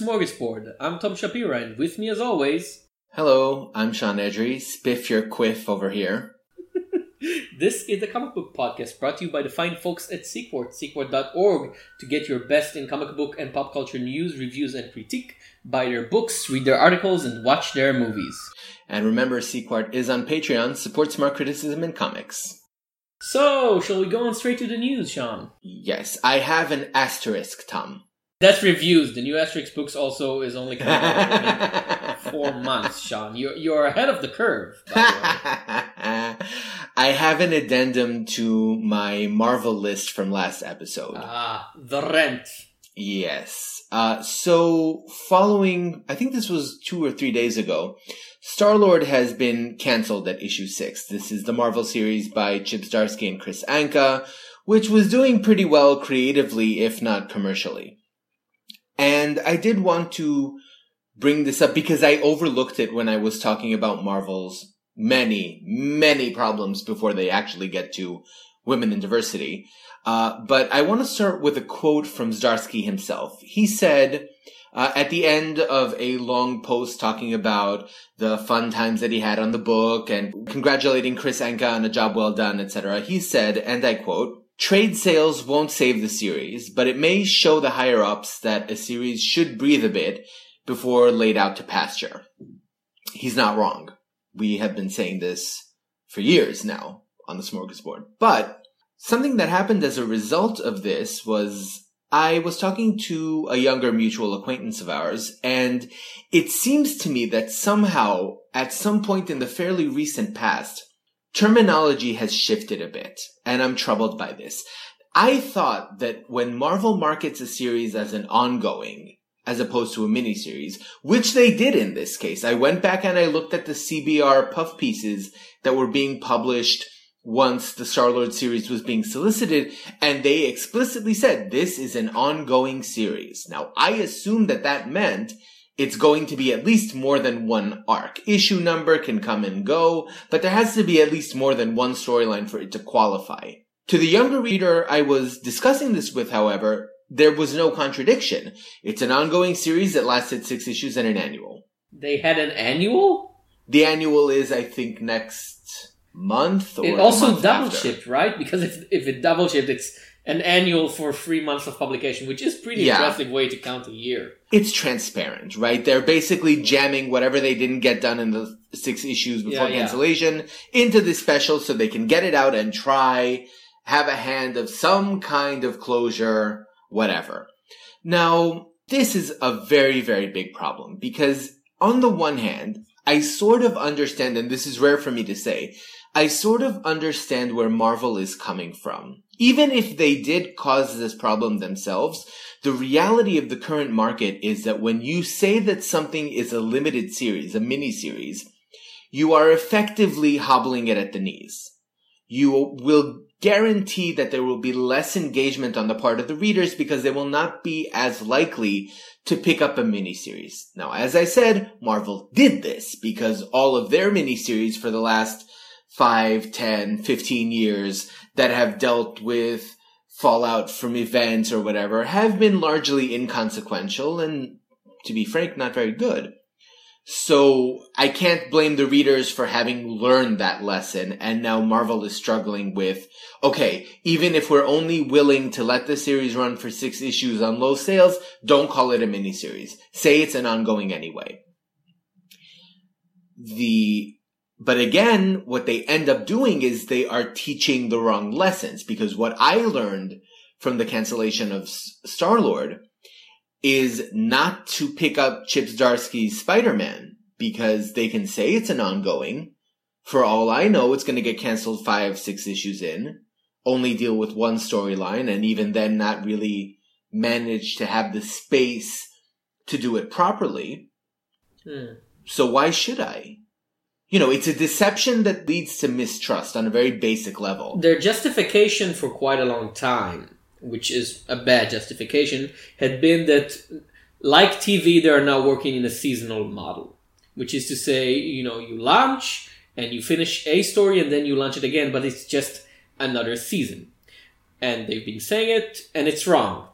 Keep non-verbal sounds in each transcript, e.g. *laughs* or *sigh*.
Smorgasbord. I'm Tom Shapira, and with me as always... Hello, I'm Sean Edry, spiff your quiff over here. *laughs* this is the comic book podcast brought to you by the fine folks at Sequart, sequart.org, to get your best in comic book and pop culture news, reviews, and critique. Buy their books, read their articles, and watch their movies. And remember, Sequart is on Patreon, support smart criticism in comics. So, shall we go on straight to the news, Sean? Yes, I have an asterisk, Tom. That's reviews. The new Asterix books also is only coming out in *laughs* four months, Sean. You're you're ahead of the curve. *laughs* I have an addendum to my Marvel list from last episode. Ah, the rent. Yes. Uh, so following, I think this was two or three days ago, Star Lord has been canceled at issue six. This is the Marvel series by Chip Zdarsky and Kris Anka, which was doing pretty well creatively, if not commercially. And I did want to bring this up because I overlooked it when I was talking about Marvel's many, many problems before they actually get to women in diversity. Uh, but I want to start with a quote from Zdarsky himself. He said, uh, at the end of a long post talking about the fun times that he had on the book and congratulating Kris Anka on a job well done, etc., he said, and I quote, Trade sales won't save the series, but it may show the higher ups that a series should breathe a bit before laid out to pasture. He's not wrong. We have been saying this for years now on the smorgasbord. But something that happened as a result of this was I was talking to a younger mutual acquaintance of ours, and it seems to me that somehow, at some point in the fairly recent past, terminology has shifted a bit, and I'm troubled by this. I thought that when Marvel markets a series as an ongoing, as opposed to a miniseries, which they did in this case, I went back and I looked at the CBR puff pieces that were being published once the Star-Lord series was being solicited, and they explicitly said this is an ongoing series. Now, I assumed that that meant it's going to be at least more than one arc. Issue number can come and go, but there has to be at least more than one storyline for it to qualify. To the younger reader I was discussing this with, however, there was no contradiction. It's an ongoing series that lasted six issues and an annual. They had an annual? The annual is, I think, next month or It also month double after. shipped, right? Because if if it double shipped, it's an annual for three months of publication, which is pretty Yeah. impressive way to count a year. It's transparent, right? They're basically jamming whatever they didn't get done in the six issues before Yeah, yeah. cancellation into this special so they can get it out and try, have a hand of some kind of closure, whatever. Now, this is a very, very big problem because on the one hand, I sort of understand, and this is rare for me to say, I sort of understand where Marvel is coming from. Even if they did cause this problem themselves, the reality of the current market is that when you say that something is a limited series, a mini series, you are effectively hobbling it at the knees. You will guarantee that there will be less engagement on the part of the readers because they will not be as likely to pick up a miniseries. Now, as I said, Marvel did this because all of their miniseries for the last 5, 10, 15 years that have dealt with fallout from events or whatever have been largely inconsequential and, to be frank, not very good. So I can't blame the readers for having learned that lesson and now Marvel is struggling with, okay, even if we're only willing to let the series run for six issues on low sales, don't call it a miniseries. Say it's an ongoing anyway. The, but again, what they end up doing is they are teaching the wrong lessons because what I learned from the cancellation of Star Lord is not to pick up Chip Zdarsky's Spider-Man because they can say it's an ongoing. For all I know, it's going to get canceled five, six issues in, only deal with one storyline, and even then not really manage to have the space to do it properly. Hmm. So why should I? You know, it's a deception that leads to mistrust on a very basic level. Their justification for quite a long time, which is a bad justification, had been that, like TV, they are now working in a seasonal model, which is to say, you know, you launch and you finish a story and then you launch it again, but it's just another season. And they've been saying it, and it's wrong.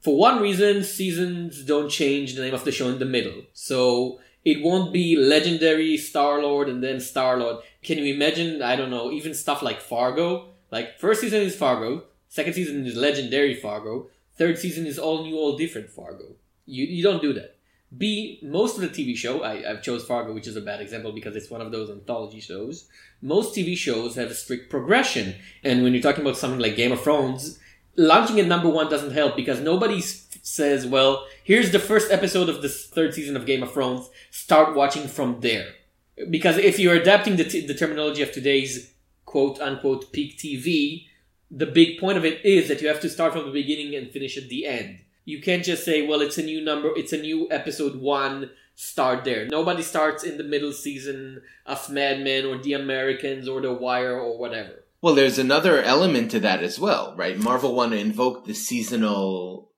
For one reason, seasons don't change the name of the show in the middle. So it won't be legendary Star Lord and then Star Lord. Can you imagine? I don't know, even stuff like Fargo. Like first season is Fargo, second season is legendary Fargo, third season is all new, all different Fargo. You you don't do that. B, most of the TV show, I, I've chose Fargo, which is a bad example because it's one of those anthology shows. Most TV shows have a strict progression. And when you're talking about something like Game of Thrones, launching at number one doesn't help because nobody says, well, here's the first episode of this third season of Game of Thrones, start watching from there. Because if you're adapting the, t- the terminology of today's quote unquote peak TV, the big point of it is that you have to start from the beginning and finish at the end. You can't just say, well, it's a new number, it's a new episode one, start there. Nobody starts in the middle season of Mad Men or The Americans or The Wire or whatever. Well, there's another element to that as well, right? Marvel want to invoke the seasonal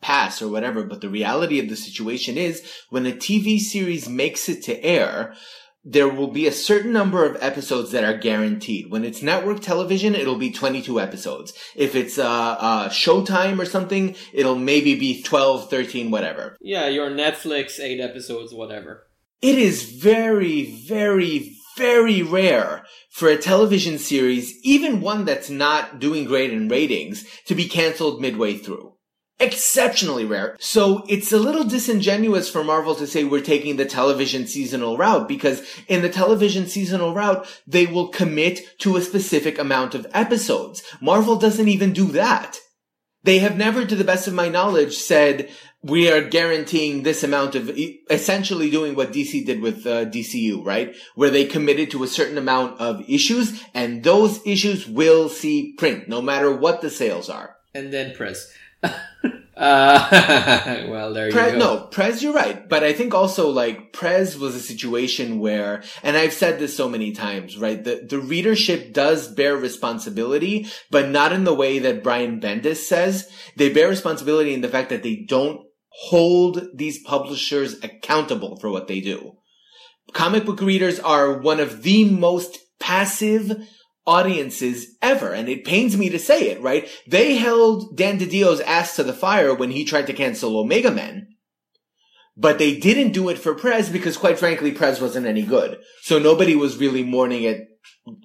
pass or whatever, but the reality of the situation is when a TV series makes it to air, there will be a certain number of episodes that are guaranteed. When it's network television, it'll be 22 episodes. If it's uh, uh, Showtime or something, it'll maybe be 12, 13, whatever. Yeah, your Netflix, eight episodes, whatever. It is very, very, very rare for a television series, even one that's not doing great in ratings, to be canceled midway through. Exceptionally rare. So it's a little disingenuous for Marvel to say we're taking the television seasonal route because in the television seasonal route, they will commit to a specific amount of episodes. Marvel doesn't even do that. They have never, to the best of my knowledge, said we are guaranteeing this amount of essentially doing what DC did with uh, DCU, right? Where they committed to a certain amount of issues and those issues will see print no matter what the sales are. And then Prez. *laughs* uh, *laughs* well, there you go. no, Prez, you're right. But I think also like Prez was a situation where, and I've said this so many times, right? The, the readership does bear responsibility, but not in the way that Brian Bendis says. They bear responsibility in the fact that they don't hold these publishers accountable for what they do. Comic book readers are one of the most passive audiences ever. And it pains me to say it, right? They held Dan DiDio's ass to the fire when he tried to cancel Omega Men. But they didn't do it for Prez because quite frankly, Prez wasn't any good. So nobody was really mourning it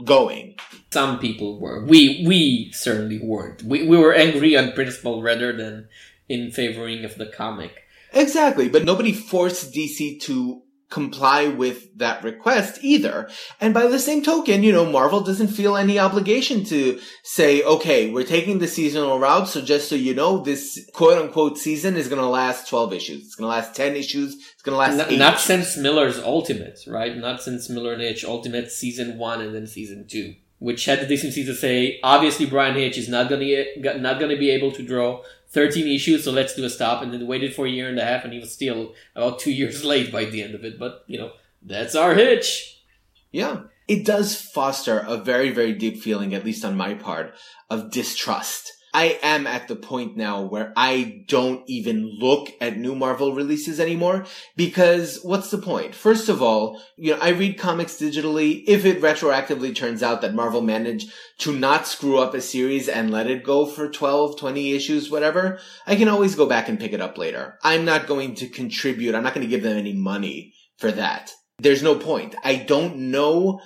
going. Some people were. We we certainly weren't. We we were angry on principle rather than in favoring of the comic. Exactly. But nobody forced DC to comply with that request either. And by the same token, you know, Marvel doesn't feel any obligation to say, okay, we're taking the seasonal route. So just so you know, this quote unquote season is going to last 12 issues. It's going to last 10 issues. It's going to last Not, eight not issues. since Millar's Ultimate, right? Not since Millar and Hitch Ultimate season one and then season two, which had the decency to say, obviously Bryan Hitch is not gonna get, not gonna be able to draw 13 issues, so let's do a stop. And then waited for a year and a half, and he was still about two *laughs* years late by the end of it. But you know, that's our Hitch. Yeah. It does foster a very, very deep feeling, at least on my part, of distrust. I am at the point now where I don't even look at new Marvel releases anymore because what's the point? First of all, you know, I read comics digitally. If it retroactively turns out that Marvel managed to not screw up a series and let it go for 12, 20 issues, whatever, I can always go back and pick it up later. I'm not going to contribute. I'm not going to give them any money for that. There's no point. I don't know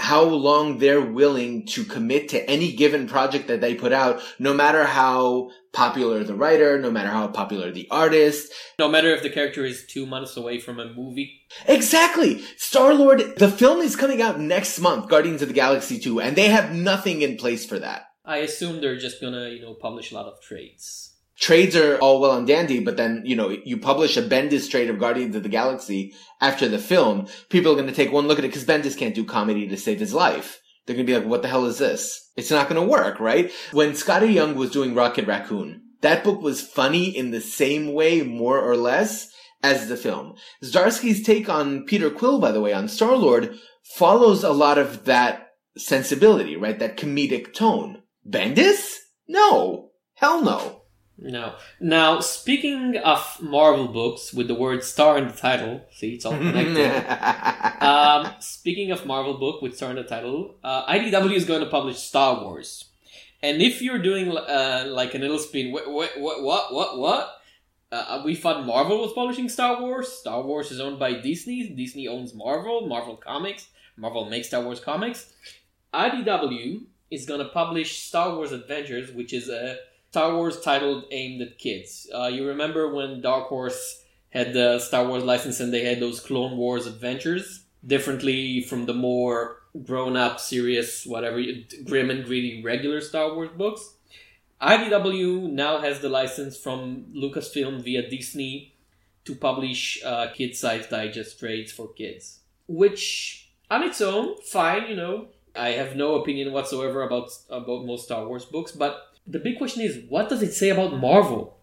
how long they're willing to commit to any given project that they put out, no matter how popular the writer, no matter how popular the artist. No matter if the character is two months away from a movie. Exactly! Star-Lord, the film is coming out next month, Guardians of the Galaxy 2, and they have nothing in place for that. I assume they're just gonna, you know, publish a lot of trades. Trades are all well and dandy, but then, you know, you publish a Bendis trade of Guardians of the Galaxy after the film, people are going to take one look at it because Bendis can't do comedy to save his life. They're going to be like, what the hell is this? It's not going to work, right? When Skottie Young was doing Rocket Raccoon, that book was funny in the same way, more or less, as the film. Zdarsky's take on Peter Quill, by the way, on Star-Lord, follows a lot of that sensibility, right? That comedic tone. Bendis? No. Hell no. No. Now, speaking of Marvel books with the word star in the title, see, it's all connected. *laughs* um, speaking of Marvel book with star in the title, uh, IDW is going to publish Star Wars. And if you're doing uh, like an little spin, what, what, what, what, what, what? Uh, we thought Marvel was publishing Star Wars. Star Wars is owned by Disney. Disney owns Marvel. Marvel Comics. Marvel makes Star Wars comics. IDW is gonna publish Star Wars Adventures, which is a Star Wars titled aimed at kids. Uh, you remember when Dark Horse had the Star Wars license and they had those Clone Wars Adventures? Differently from the more grown up, serious, whatever, grim and gritty regular Star Wars books. IDW now has the license from Lucasfilm via Disney to publish uh, kid sized digest trades for kids, which on its own, fine, you know. I have no opinion whatsoever about about most Star Wars books, but the big question is, what does it say about Marvel?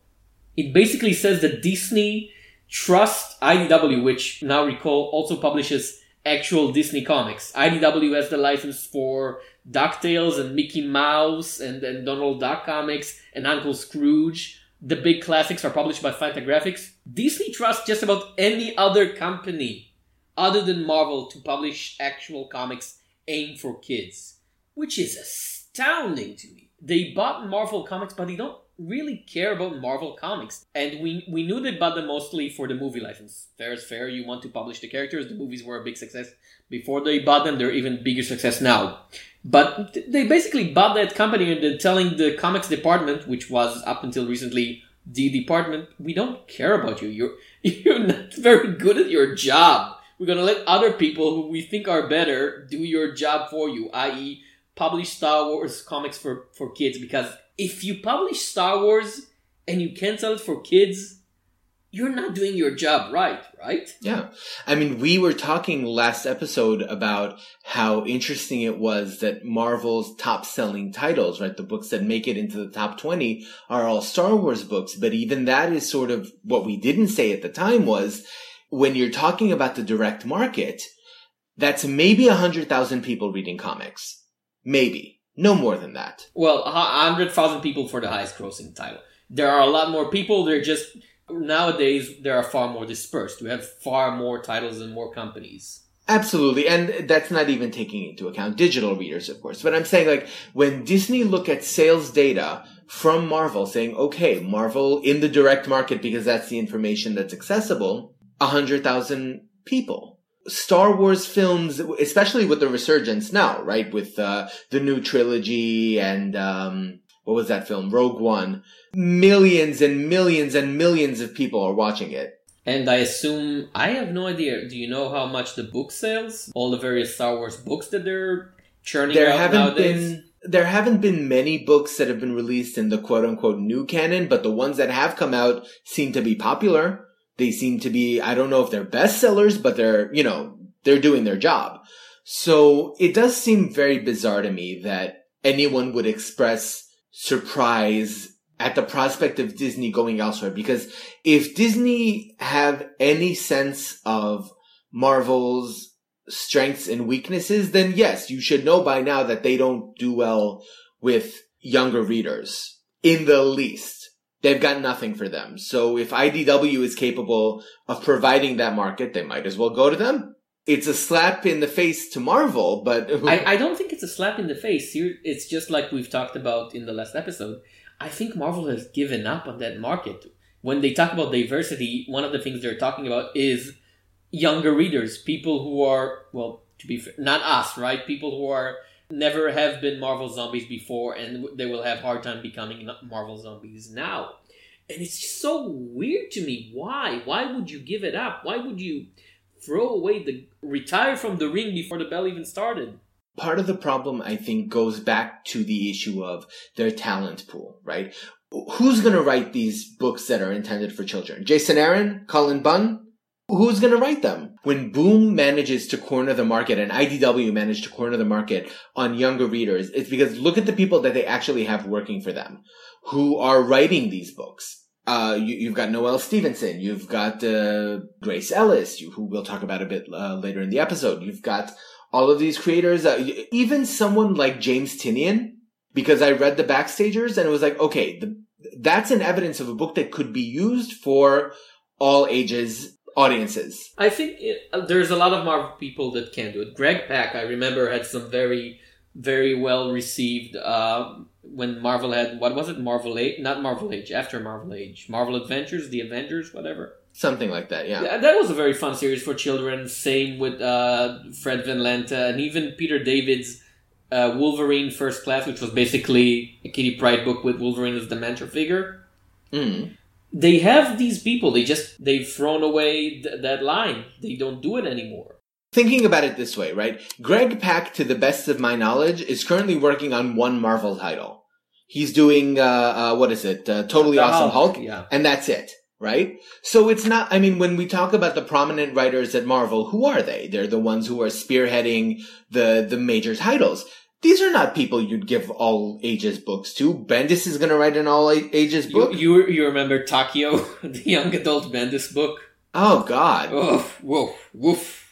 It basically says that Disney trusts IDW, which now recall also publishes actual Disney comics. IDW has the license for DuckTales and Mickey Mouse and, and Donald Duck comics and Uncle Scrooge. The big classics are published by Fantagraphics. Disney trusts just about any other company other than Marvel to publish actual comics aimed for kids, which is astounding to me. They bought Marvel comics, but they don't really care about Marvel comics. And we we knew they bought them mostly for the movie license. Fair is fair. You want to publish the characters. The movies were a big success before they bought them. They're even bigger success now. But they basically bought that company and they're telling the comics department, which was up until recently the department, we don't care about you. You're *laughs* you're not very good at your job. We're gonna let other people who we think are better do your job for you, i.e., publish Star Wars comics for, for kids because if you publish Star Wars and you can't sell it for kids, you're not doing your job right, right? Yeah. I mean, we were talking last episode about how interesting it was that Marvel's top selling titles, right? The books that make it into the top 20 are all Star Wars books. But even that is sort of what we didn't say at the time was when you're talking about the direct market, that's maybe a hundred thousand people reading comics. Maybe. No more than that. Well, a hundred thousand people for the highest grossing title. There are a lot more people. They're just nowadays there are far more dispersed. We have far more titles and more companies. Absolutely. And that's not even taking into account digital readers, of course. But I'm saying like when Disney look at sales data from Marvel saying, okay, Marvel in the direct market because that's the information that's accessible, a hundred thousand people. Star Wars films, especially with the resurgence now, right? With uh, the new trilogy and um, what was that film? Rogue One. Millions and millions and millions of people are watching it. And I assume I have no idea. Do you know how much the book sales? All the various Star Wars books that they're churning there out haven't nowadays. been there haven't been many books that have been released in the quote unquote new canon, but the ones that have come out seem to be popular. They seem to be, I don't know if they're bestsellers, but they're, you know, they're doing their job. So it does seem very bizarre to me that anyone would express surprise at the prospect of Disney going elsewhere. Because if Disney have any sense of Marvel's strengths and weaknesses, then yes, you should know by now that they don't do well with younger readers in the least they've got nothing for them. So if IDW is capable of providing that market, they might as well go to them. It's a slap in the face to Marvel, but I, I don't think it's a slap in the face. It's just like we've talked about in the last episode. I think Marvel has given up on that market. When they talk about diversity, one of the things they're talking about is younger readers, people who are, well, to be fair, not us, right? People who are never have been Marvel zombies before, and they will have hard time becoming Marvel zombies now. And it's so weird to me. Why? Why would you give it up? Why would you throw away the retire from the ring before the bell even started? Part of the problem, I think, goes back to the issue of their talent pool, right? Who's going to write these books that are intended for children? Jason Aaron? Cullen Bunn? Who's going to write them? When Boom manages to corner the market and IDW managed to corner the market on younger readers, it's because look at the people that they actually have working for them who are writing these books. Uh, you, have got Noelle Stevenson. You've got uh, Grace Ellis, who we'll talk about a bit uh, later in the episode. You've got all of these creators. Uh, even someone like James Tynion, because I read the backstagers and it was like, okay, the, that's an evidence of a book that could be used for all ages audiences. I think it, uh, there's a lot of Marvel people that can do it. Greg Pak, I remember, had some very very well received uh, when Marvel had what was it? Marvel Age, not Marvel Age, after Marvel Age, Marvel Adventures, The Avengers, whatever. Something like that, yeah. Yeah, that was a very fun series for children. Same with uh, Fred Van Lente and even Peter David's uh, Wolverine First Class, which was basically a Kitty Pryde book with Wolverine as the mentor figure. Mm. They have these people. They just they've thrown away th- that line. They don't do it anymore. Thinking about it this way, right? Greg Pak, to the best of my knowledge, is currently working on one Marvel title. He's doing, uh, uh, what is it? Uh, totally The Awesome Hulk. Hulk, yeah. And that's it, right? So it's not, I mean, when we talk about the prominent writers at Marvel, who are they? They're the ones who are spearheading the, the major titles. These are not people you'd give all ages books to. Bendis is going to write an all ages book. you you remember Takio, *laughs* the young adult Bendis book? oh God. Oh, woof, woof.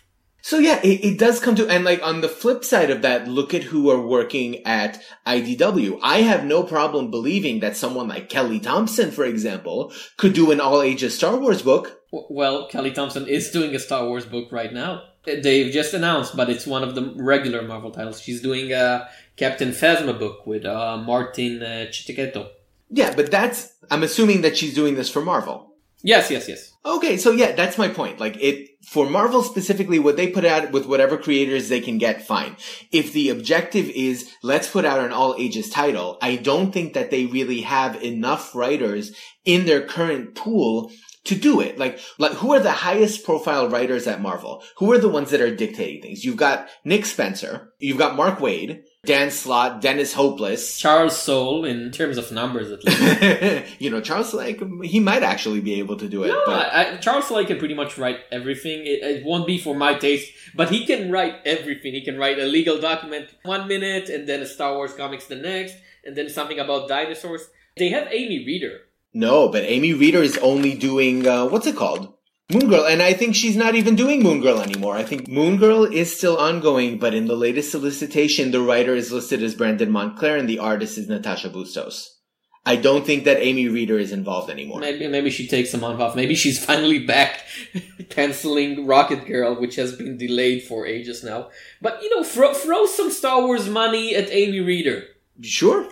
So yeah, it, it does come to, and like on the flip side of that, look at who are working at IDW. I have no problem believing that someone like Kelly Thompson, for example, could do an all ages Star Wars book. Well, Kelly Thompson is doing a Star Wars book right now. They've just announced, but it's one of the regular Marvel titles. She's doing a Captain Phasma book with uh, Martin uh, Checchetto. Yeah, but that's, I'm assuming that she's doing this for Marvel. Yes, yes, yes. Okay, so yeah, that's my point. Like it, for Marvel specifically, what they put out with whatever creators they can get, fine. If the objective is, let's put out an all ages title, I don't think that they really have enough writers in their current pool to do it. Like, like who are the highest profile writers at Marvel? Who are the ones that are dictating things? You've got Nick Spencer, you've got Mark Waid, Dan Slott, Dennis Hopeless. Charles Soule, in terms of numbers at least. *laughs* you know, Charles like he might actually be able to do it. no, but I, Charles Soule can pretty much write everything. It, it won't be for my taste, but he can write everything. He can write a legal document one minute, and then a Star Wars comics the next, and then something about dinosaurs. They have Amy Reeder. No, but Amy Reeder is only doing uh, what's it called? Moon Girl, and I think she's not even doing Moon Girl anymore. I think Moon Girl is still ongoing, but in the latest solicitation, the writer is listed as Brandon Montclare and the artist is Natasha Bustos. I don't think that Amy Reeder is involved anymore. Maybe maybe she takes a month off. Maybe she's finally back *laughs* canceling Rocket Girl, which has been delayed for ages now. But you know, throw, throw some Star Wars money at Amy Reeder. Sure.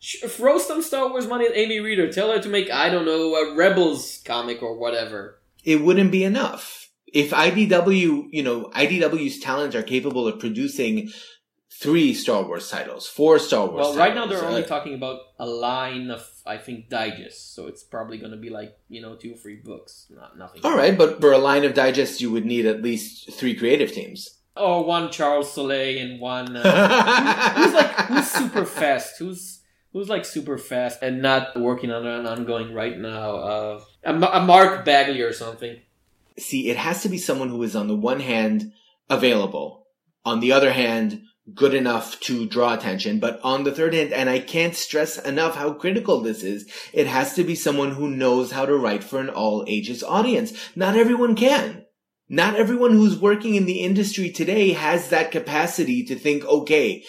Throw some Star Wars money at Amy Reeder. Tell her to make I don't know a Rebels comic or whatever. It wouldn't be enough. If IDW, you know, IDW's talents are capable of producing three Star Wars titles, four Star Wars Well, right now they're only uh, talking about a line of I think digests, so it's probably going to be like you know two or three books, not nothing. All right, but for a line of digest, you would need at least three creative teams. Or one Charles Soleil and one. Uh, *laughs* who's like who's super fast? Who's who's like super fast and not working on an ongoing right now? Uh, a, a Mark Bagley or something. See, it has to be someone who is on the one hand available, on the other hand good enough to draw attention, but on the third hand, and I can't stress enough how critical this is, it has to be someone who knows how to write for an all ages audience. Not everyone can. Not everyone who's working in the industry today has that capacity to think, okay,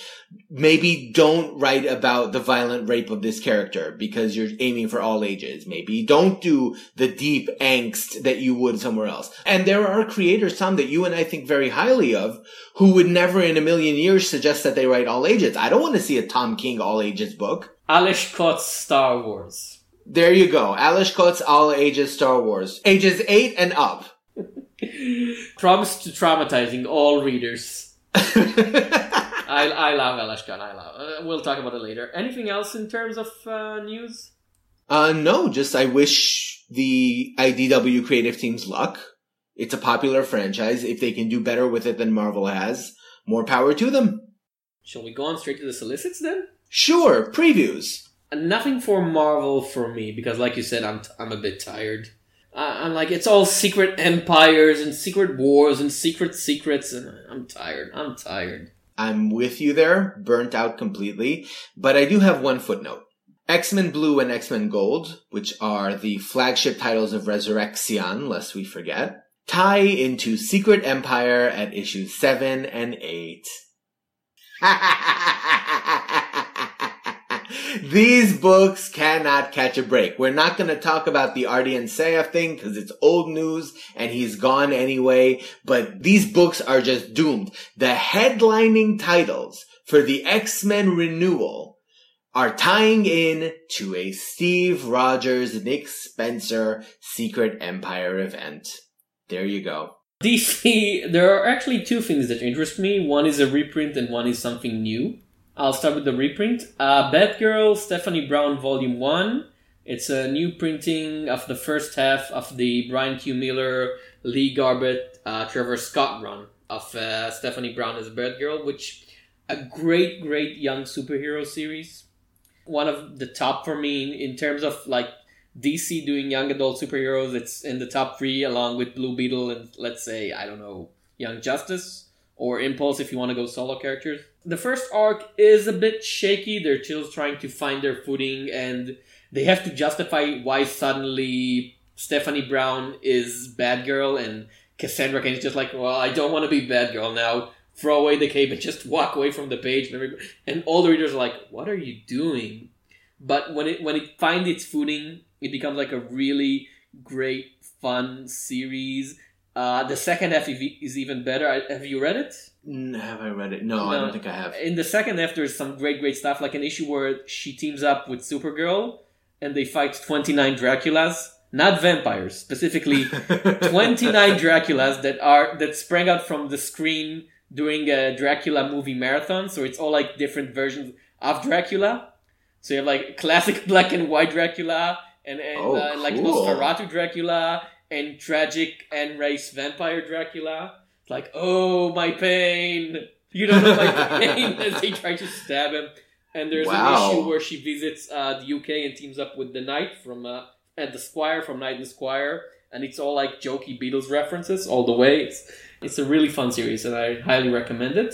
maybe don't write about the violent rape of this character because you're aiming for all ages. Maybe don't do the deep angst that you would somewhere else. And there are creators, some that you and I think very highly of who would never in a million years suggest that they write all ages. I don't want to see a Tom King all ages book. Ales Kot's Star Wars. There you go. Ales Kot all ages Star Wars. Ages eight and up. Promise to traumatizing all readers. *laughs* I, I love Kot. I love. Uh, we'll talk about it later. Anything else in terms of uh, news? Uh, no, just I wish the IDW creative teams luck. It's a popular franchise. If they can do better with it than Marvel has, more power to them. Shall we go on straight to the solicits then? Sure, previews. Nothing for Marvel for me because, like you said, I'm I'm a bit tired. I'm like it's all secret empires and secret wars and secret secrets, and I'm tired. I'm tired. I'm with you there, burnt out completely, but I do have one footnote. X-Men Blue and X-Men Gold, which are the flagship titles of ResurrXion, lest we forget, tie into Secret Empire at issues 7 and 8. *laughs* These books cannot catch a break. We're not going to talk about the Ardian Syaf thing because it's old news and he's gone anyway, but these books are just doomed. The headlining titles for the X-Men renewal are tying in to a Steve Rogers, Nick Spencer Secret Empire event. There you go. DC, there are actually two things that interest me. One is a reprint and one is something new. I'll start with the reprint. Uh, Batgirl, Stephanie Brown, Volume 1. It's a new printing of the first half of the Brian Q. Miller, Lee Garbett, uh, Trevor Scott run of uh, Stephanie Brown as Batgirl, which a great, great young superhero series. One of the top for me in, terms of like DC doing young adult superheroes. It's in the top three along with Blue Beetle and let's say I don't know Young Justice or Impulse if you want to go solo characters. The first arc is a bit shaky. They're still trying to find their footing and they have to justify why suddenly Stephanie Brown is Batgirl and Cassandra Cain is just like, well, I don't want to be Batgirl now. Throw away the cape and just walk away from the page. And, all the readers are like, what are you doing? But when it when it finds its footing, it becomes like a really great, fun series. Uh, the second half is even better. Have you read it? Have I read it? No, no, I don't think I have. In the second half, there's some great, great stuff, like an issue where she teams up with Supergirl and they fight 29 Draculas. Not vampires, specifically *laughs* 29 Draculas that are that sprang out from the screen during a Dracula movie marathon. So it's all like different versions of Dracula. So you have like classic *laughs* black and white Dracula, and, and oh, uh, like Nosferatu Dracula, and tragic Anne Rice vampire Dracula. Like, oh my pain, you don't know my *laughs* pain as they try to stab him. And there's wow. an issue where she visits uh, the UK and teams up with the Knight from uh, and the Squire from Knight and Squire, and it's all like jokey Beatles references all the way. It's it's a really fun series, and I highly recommend it.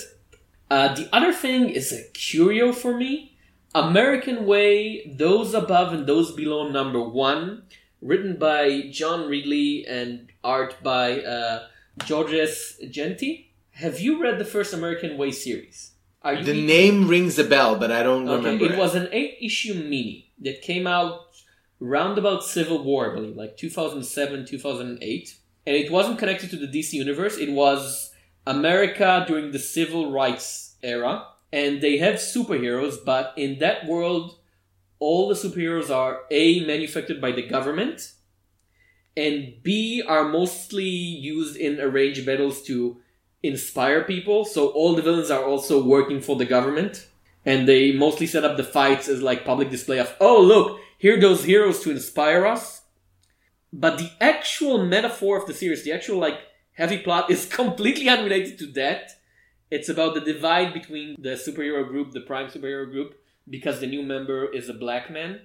Uh, the other thing is a curio for me. American Way, Those Above and Those Below, number one, written by John Ridley and art by uh, Georges Jeanty. Have you read the first American Way series? Are you the name rings a bell, but I don't okay, remember. It, it was an eight issue mini that came out round about Civil War, I believe, like 2007, 2008. And it wasn't connected to the DC universe. It was America during the civil rights era. And they have superheroes, but in that world, all the superheroes are A, manufactured by the government, and B, are mostly used in arranged battles to inspire people. So all the villains are also working for the government. And they mostly set up the fights as like public display of, oh look, here those heroes to inspire us. But the actual metaphor of the series, the actual like heavy plot is *laughs* completely unrelated to that. It's about the divide between the superhero group, the prime superhero group, because the new member is a black man.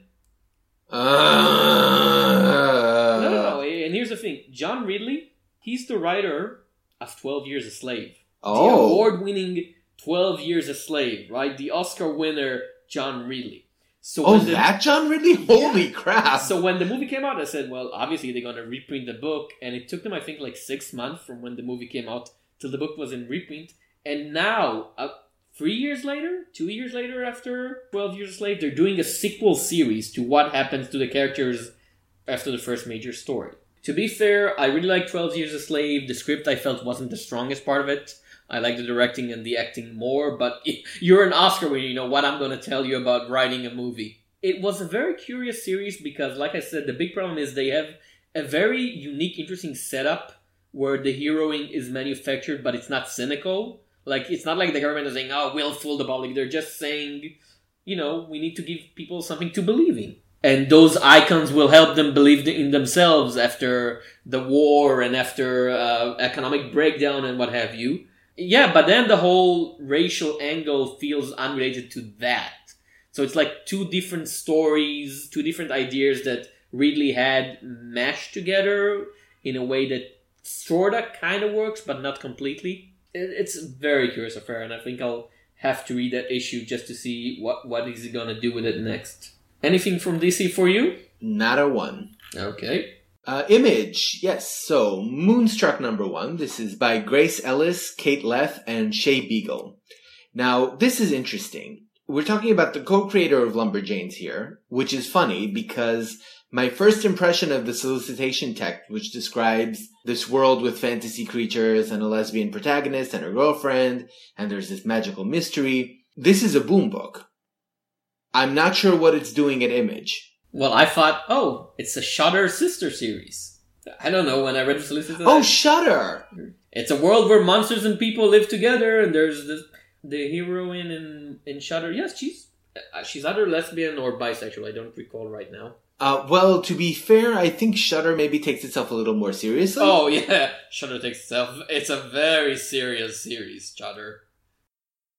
Uh... No, no, no. And here's the thing John Ridley, he's the writer of 12 Years a Slave. Oh. The award winning 12 Years a Slave, right? The Oscar winner, John Ridley. So oh, the, that John Ridley? Holy yeah. crap! So when the movie came out, I said, well, obviously they're gonna reprint the book, and it took them, I think, like six months from when the movie came out till the book was in reprint. And now, uh, three years later, two years later, after Twelve Years a Slave, they're doing a sequel series to what happens to the characters after the first major story. To be fair, I really liked 12 Years a Slave. The script I felt wasn't the strongest part of it. I like the directing and the acting more, but *laughs* you're an Oscar winner, you know what I'm going to tell you about writing a movie. It was a very curious series because, like I said, the big problem is they have a very unique, interesting setup where the heroing is manufactured, but it's not cynical. Like, it's not like the government is saying, oh, we'll fool the public. They're just saying, you know, we need to give people something to believe in and those icons will help them believe in themselves after the war and after uh, economic breakdown and what have you. Yeah, but then the whole racial angle feels unrelated to that. So it's like two different stories, two different ideas that Ridley had mashed together in a way that sorta kind of works, but not completely. It's a very curious affair, and I think I'll have to read that issue just to see what what is he gonna do with it next. Anything from DC for you? Not a one. Okay. Uh, image, yes. So, Moonstruck number one. This is by Grace Ellis, Kate Leth, and Shae Beagle. Now, this is interesting. We're talking about the co-creator of Lumberjanes here, which is funny because my first impression of the solicitation text, which describes this world with fantasy creatures and a lesbian protagonist and her girlfriend, and there's this magical mystery, this is a boom book. I'm not sure what it's doing at Image. Well, I thought, oh, it's a Shutter sister series. I don't know when I read the solicitor. Oh, Shutter! It's a world where monsters and people live together, and there's this, the heroine in in Shutter. Yes, she's uh, she's either lesbian or bisexual. I don't recall right now. Uh, well, to be fair, I think Shutter maybe takes itself a little more seriously. Oh *laughs* yeah, Shutter takes itself. It's a very serious series, Shutter.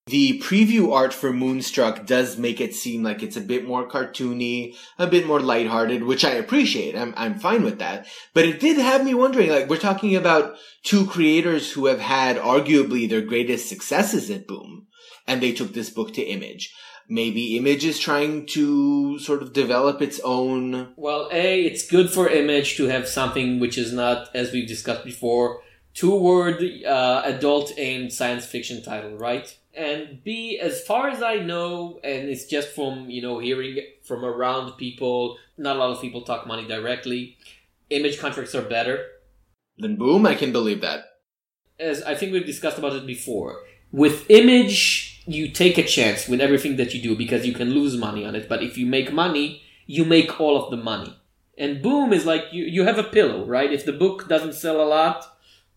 The preview art for Moonstruck does make it seem like it's a bit more cartoony, a bit more lighthearted, which I appreciate. I'm, I'm fine with that. But it did have me wondering, like, we're talking about two creators who have had arguably their greatest successes at Boom, and they took this book to Image. Maybe Image is trying to sort of develop its own. Well, A, it's good for Image to have something which is not, as we've discussed before, two word, uh, adult aimed science fiction title, right? And B, as far as I know, and it's just from you know hearing from around people, not a lot of people talk money directly. Image contracts are better. Then boom, I can believe that. As I think we've discussed about it before, with Image, you take a chance with everything that you do because you can lose money on it. But if you make money, you make all of the money. And boom is like you, you have a pillow, right? If the book doesn't sell a lot,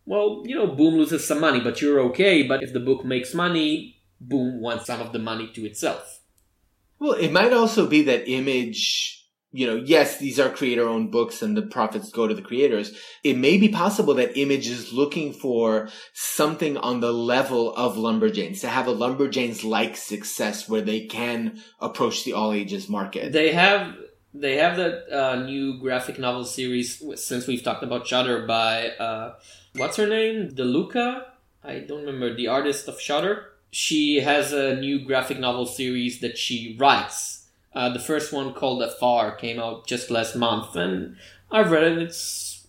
well, you know, Boom loses some money, but you're okay. But if the book makes money, Boom wants some of the money to itself. Well, it might also be that Image, you know, yes, these are creator owned books and the profits go to the creators. It may be possible that Image is looking for something on the level of Lumberjanes, to have a Lumberjanes like success where they can approach the all ages market. They have they have that uh, new graphic novel series since we've talked about Shutter by uh, what's her name? del Duca? I don't remember the artist of Shutter. She has a new graphic novel series that she writes. Uh, the first one called Afar came out just last month, and I've read it. It's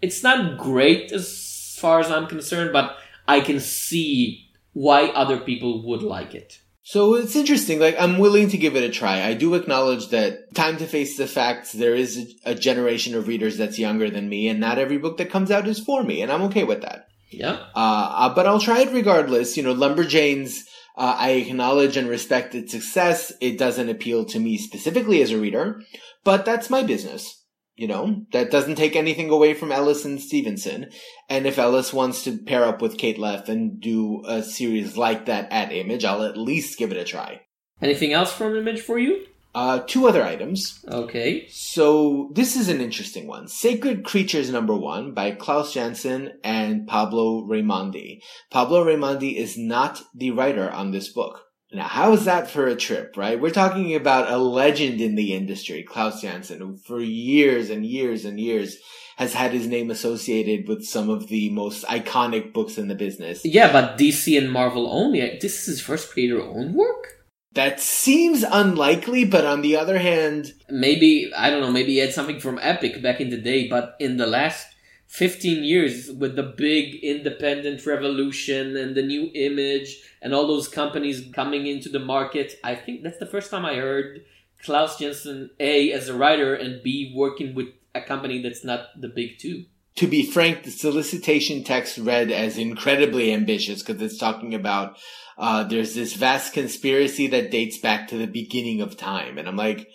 it's not great as far as I'm concerned, but I can see why other people would like it. So it's interesting. Like, I'm willing to give it a try. I do acknowledge that time to face the facts, there is a, generation of readers that's younger than me, and not every book that comes out is for me, and I'm okay with that. Yeah. Uh, uh, but I'll try it regardless. You know, Lumberjanes, uh, I acknowledge and respect its success. It doesn't appeal to me specifically as a reader, but that's my business. You know, that doesn't take anything away from Ellis and Stevenson. And if Ellis wants to pair up with Kate Leth and do a series like that at Image, I'll at least give it a try. Anything else from Image for you? Uh, two other items. Okay. So this is an interesting one. Sacred Creatures number one by Klaus Janson and Pablo Raimondi. Pablo Raimondi is not the writer on this book. Now, how is that for a trip, right? We're talking about a legend in the industry, Klaus Janson, who for years and years and years has had his name associated with some of the most iconic books in the business. Yeah, but DC and Marvel only. This is his first creator owned work? That seems unlikely, but on the other hand. Maybe, I don't know, maybe he had something from Epic back in the day, but in the last 15 years with the big independent revolution and the new image and all those companies coming into the market. I think that's the first time I heard Klaus Janson A as a writer and B working with a company that's not the big two. To be frank, the solicitation text read as incredibly ambitious because it's talking about uh, there's this vast conspiracy that dates back to the beginning of time. And I'm like,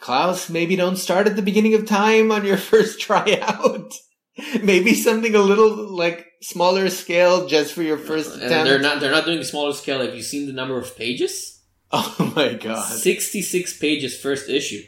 Klaus, maybe don't start at the beginning of time on your *laughs* first tryout. *laughs* Maybe something a little like smaller scale just for your first and attempt. They're not they're not doing a smaller scale. Have you seen the number of pages? *laughs* Oh my god. 66 pages first issue.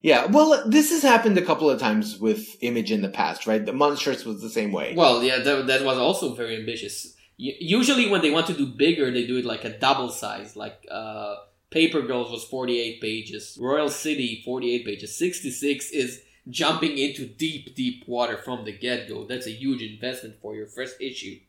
Yeah, well, this has happened a couple of times with Image in the past, right? The Monstress was the same way. Well, yeah, that, that was also very ambitious. Usually, when they want to do bigger, they do it like a double size. Like uh, Paper Girls was 48 pages, Royal City 48 pages, 66 is jumping into deep, deep water from the get go. That's a huge investment for your first issue.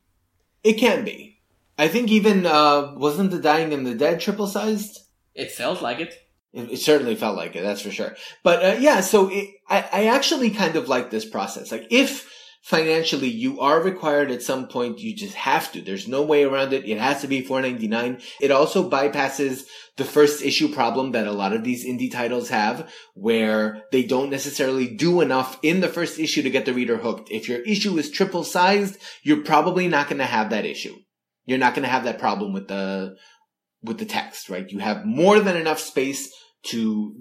It can be. I think even uh, wasn't the Dying and the Dead triple sized. It felt like it. It, it certainly felt like it. That's for sure. But uh, yeah, so it, I, I actually kind of like this process. Like if financially you are required at some point you just have to. There's no way around it. It has to be 4.99 it also bypasses the first issue problem that a lot of these indie titles have where they don't necessarily do enough in the first issue to get the reader hooked. If your issue is triple sized you're probably not going to have that issue. You're not going to have that problem with the with the text, right? You have more than enough space to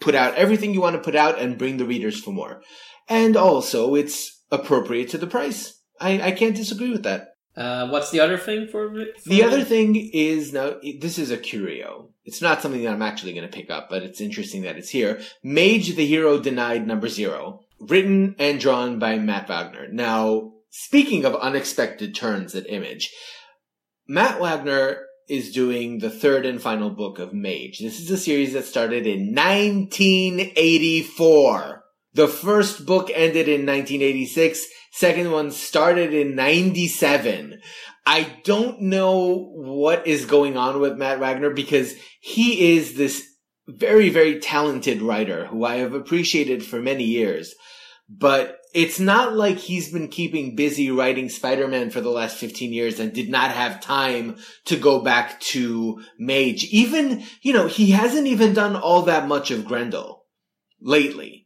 put out everything you want to put out and bring the readers for more. And also it's appropriate to the price. I, I can't disagree with that. Uh, what's the other thing for, for The other thing is now, this is a curio. It's not something that I'm actually going to pick up, but it's interesting that it's here. Mage the Hero Denied number zero. Written and drawn by Matt Wagner. Now, speaking of unexpected turns at Image, Matt Wagner is doing the third and final book of Mage. This is a series that started in 1984. The first book ended in 1986. Second one started in 97. I don't know what is going on with Matt Wagner because he is this very, very talented writer who I have appreciated for many years. But it's not like he's been keeping busy writing Spider-Man for the last 15 years and did not have time to go back to Mage. Even, you know, he hasn't even done all that much of Grendel lately.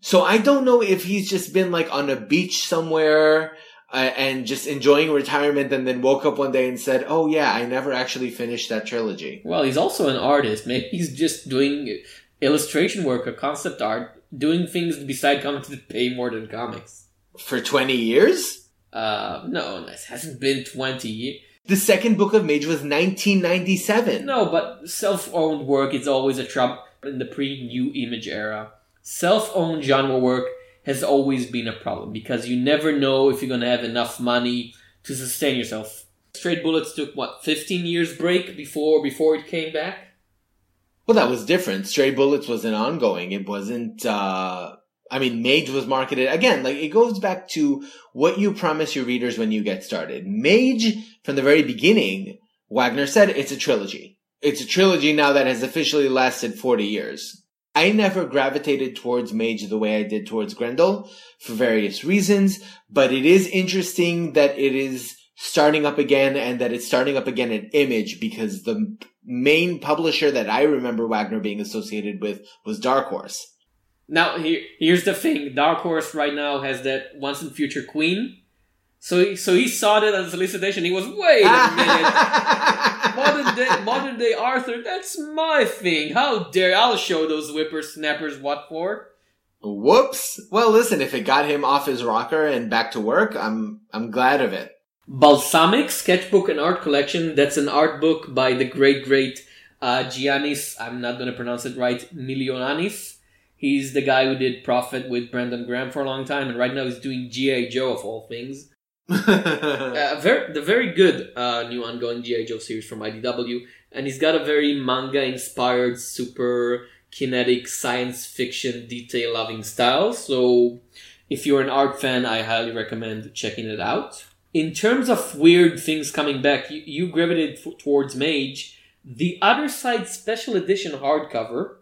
So I don't know if he's just been like on a beach somewhere uh, and just enjoying retirement and then woke up one day and said, "Oh yeah, I never actually finished that trilogy." Well, he's also an artist. Maybe he's just doing illustration work or concept art, doing things beside comics that pay more than comics. For 20 years? Uh, no, it hasn't been 20 years. The second book of Mage was 1997. No, but self-owned work is always a trump in the pre-new image era. Self-owned genre work has always been a problem because you never know if you're going to have enough money to sustain yourself. Stray Bullets took what 15 years break before before it came back. Well, that was different. Stray Bullets was an ongoing. It wasn't. uh I mean, Mage was marketed again. Like it goes back to what you promise your readers when you get started. Mage, from the very beginning, Wagner said it's a trilogy. It's a trilogy now that has officially lasted 40 years. I never gravitated towards Mage the way I did towards Grendel for various reasons, but it is interesting that it is starting up again and that it's starting up again in Image because the main publisher that I remember Wagner being associated with was Dark Horse. Now here, here's the thing: Dark Horse right now has that Once and Future Queen. So he, so he saw that as a solicitation. He was wait a minute, *laughs* modern day modern day Arthur. That's my thing. How dare I'll show those whippersnappers what for. Whoops. Well, listen, if it got him off his rocker and back to work, I'm I'm glad of it. Balsamic Sketchbook and Art Collection. That's an art book by the great, great uh, Giannis. I'm not going to pronounce it right. Milionanis. He's the guy who did Prophet with Brandon Graham for a long time, and right now he's doing G.I. Joe of all things. *laughs* uh, very, the very good uh, new ongoing G.I. Joe series from IDW, and he's got a very manga inspired, super kinetic science fiction detail loving style. So, if you're an art fan, I highly recommend checking it out in terms of weird things coming back, you, you gravitated f- towards Mage. The Other Side Special Edition hardcover.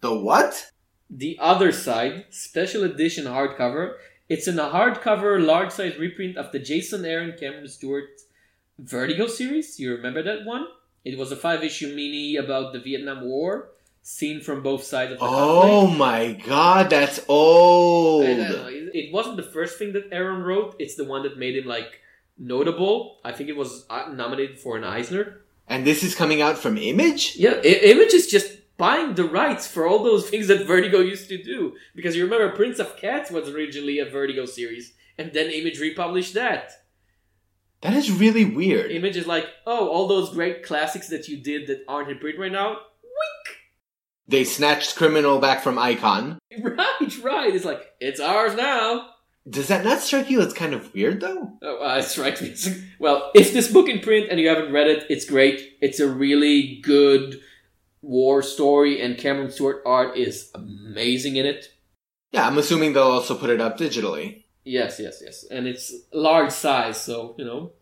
The what? The Other Side Special Edition hardcover. It's in a hardcover, large size reprint of the Jason Aaron Cameron Stewart Vertigo series. You remember that one? It was a five issue mini about the Vietnam War, seen from both sides of the Oh conflict. my god, that's old. Uh, it wasn't the first thing that Aaron wrote. It's the one that made him like notable. I think it was uh, nominated for an Eisner. And this is coming out from Image? Yeah, I- Image is just buying the rights for all those things that Vertigo used to do. Because you remember, Prince of Cats was originally a Vertigo series, and then Image republished that. That is really weird. Image is like, oh, all those great classics that you did that aren't in print right now. Wink. They snatched Criminal back from Icon. *laughs* Right, right. It's like it's ours now. Does that not strike you as kind of weird though? Oh, uh, it's right. It's- well, if this book in print and you haven't read it, it's great. It's a really good war story, and Cameron Stewart art is amazing in it. Yeah, I'm assuming they'll also put it up digitally. Yes, yes, yes, and it's large size, so you know,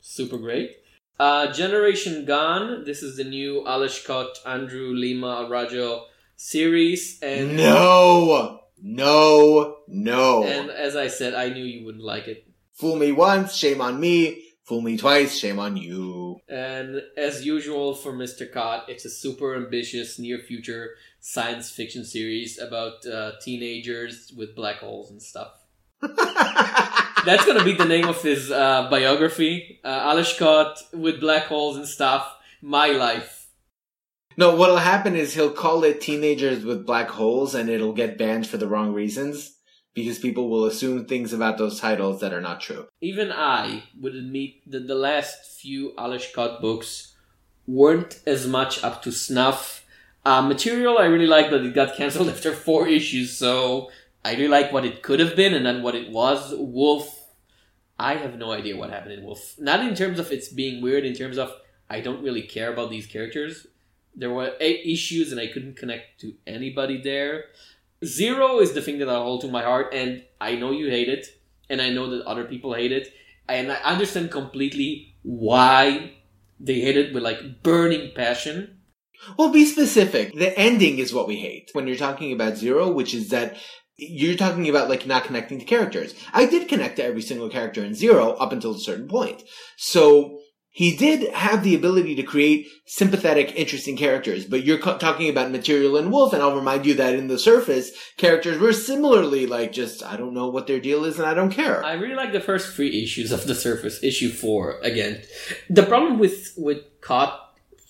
super great. Uh, Generation Gone. This is the new Ales Kot, Andre Lima Araujo series, and No! No! No! and as I said, I knew you wouldn't like it. Fool me once, shame on me. Fool me twice, shame on you. And as usual for Mr. Kot, it's a super ambitious near future science fiction series about uh, teenagers with black holes and stuff. *laughs* That's gonna be the name of his uh, biography. Uh, Ales Kot with black holes and stuff. my life. No, what'll happen is he'll call it Teenagers with Black Holes and it'll get banned for the wrong reasons because people will assume things about those titles that are not true. Even I would admit that the last few Kot books weren't as much up to snuff. Uh, material I really like, but it got cancelled *laughs* after four issues, so I really like what it could have been and then what it was. Wolf, I have no idea what happened in Wolf. Not in terms of it's being weird, in terms of I don't really care about these characters. There were eight issues and I couldn't connect to anybody there. Zero is the thing that I hold to my heart, and I know you hate it, and I know that other people hate it, and I understand completely why they hate it with like burning passion. Well, be specific. The ending is what we hate. When you're talking about Zero, which is that you're talking about like not connecting to characters. I did connect to every single character in Zero up until a certain point. So he did have the ability to create sympathetic, interesting characters, but you're talking about Material and Wolf, and I'll remind you that in the surface, characters were similarly like just, I don't know what their deal is and I don't care. I really like the first three issues of the surface, issue four, again. The problem with, with Kot,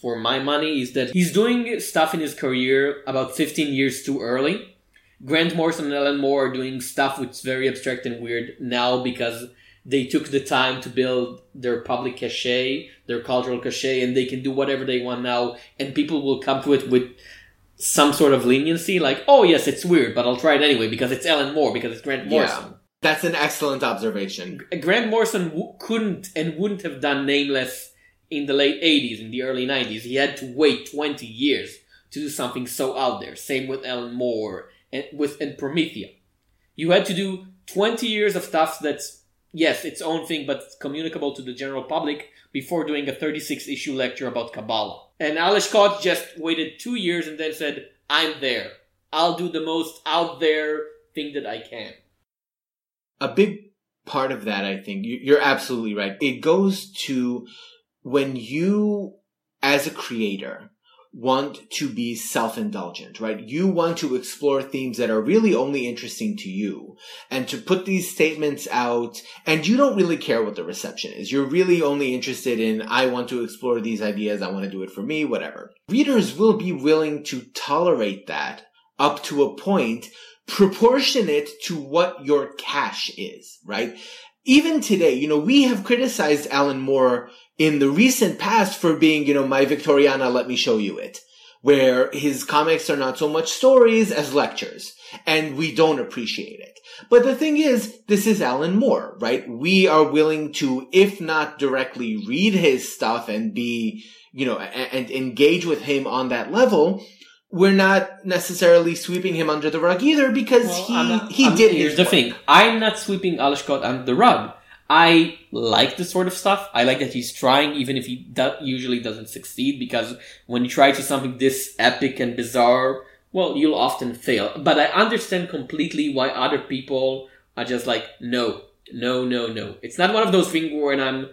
for my money, is that he's doing stuff in his career about 15 years too early. Grant Morrison and Alan Moore are doing stuff which is very abstract and weird now because they took the time to build their public cachet, their cultural cachet, and they can do whatever they want now, and people will come to it with some sort of leniency, like, oh yes, it's weird, but I'll try it anyway because it's Alan Moore, because it's Grant Morrison. Yeah, that's an excellent observation. Grant Morrison w- couldn't and wouldn't have done Nameless in the late 80s, in the early 90s. He had to wait 20 years to do something so out there. Same with Alan Moore and with and Promethea. You had to do 20 years of stuff that's yes, its own thing, but communicable to the general public before doing a 36 issue lecture about Kabbalah. And Ales Kot just waited two years and then said, I'm there. I'll do the most out there thing that I can. A big part of that, I think, you're absolutely right. It goes to when you, as a creator, want to be self-indulgent, right? You want to explore themes that are really only interesting to you and to put these statements out and you don't really care what the reception is. You're really only interested in, I want to explore these ideas. I want to do it for me, whatever. Readers will be willing to tolerate that up to a point proportionate to what your cash is, right? Even today, you know, we have criticized Alan Moore in the recent past for being, you know, my Victoriana, let me show you it. Where his comics are not so much stories as lectures. And we don't appreciate it. But the thing is, this is Alan Moore, right? We are willing to, if not directly read his stuff and be, you know, and, and engage with him on that level, we're not necessarily sweeping him under the rug either because well, he not, he I'm, did. Here's the work. thing: I'm not sweeping Ales Kot under the rug. I like this sort of stuff. I like that he's trying, even if he do- usually doesn't succeed, because when you try to something this epic and bizarre, well, you'll often fail. But I understand completely why other people are just like, no, no, no, no. It's not one of those things where I'm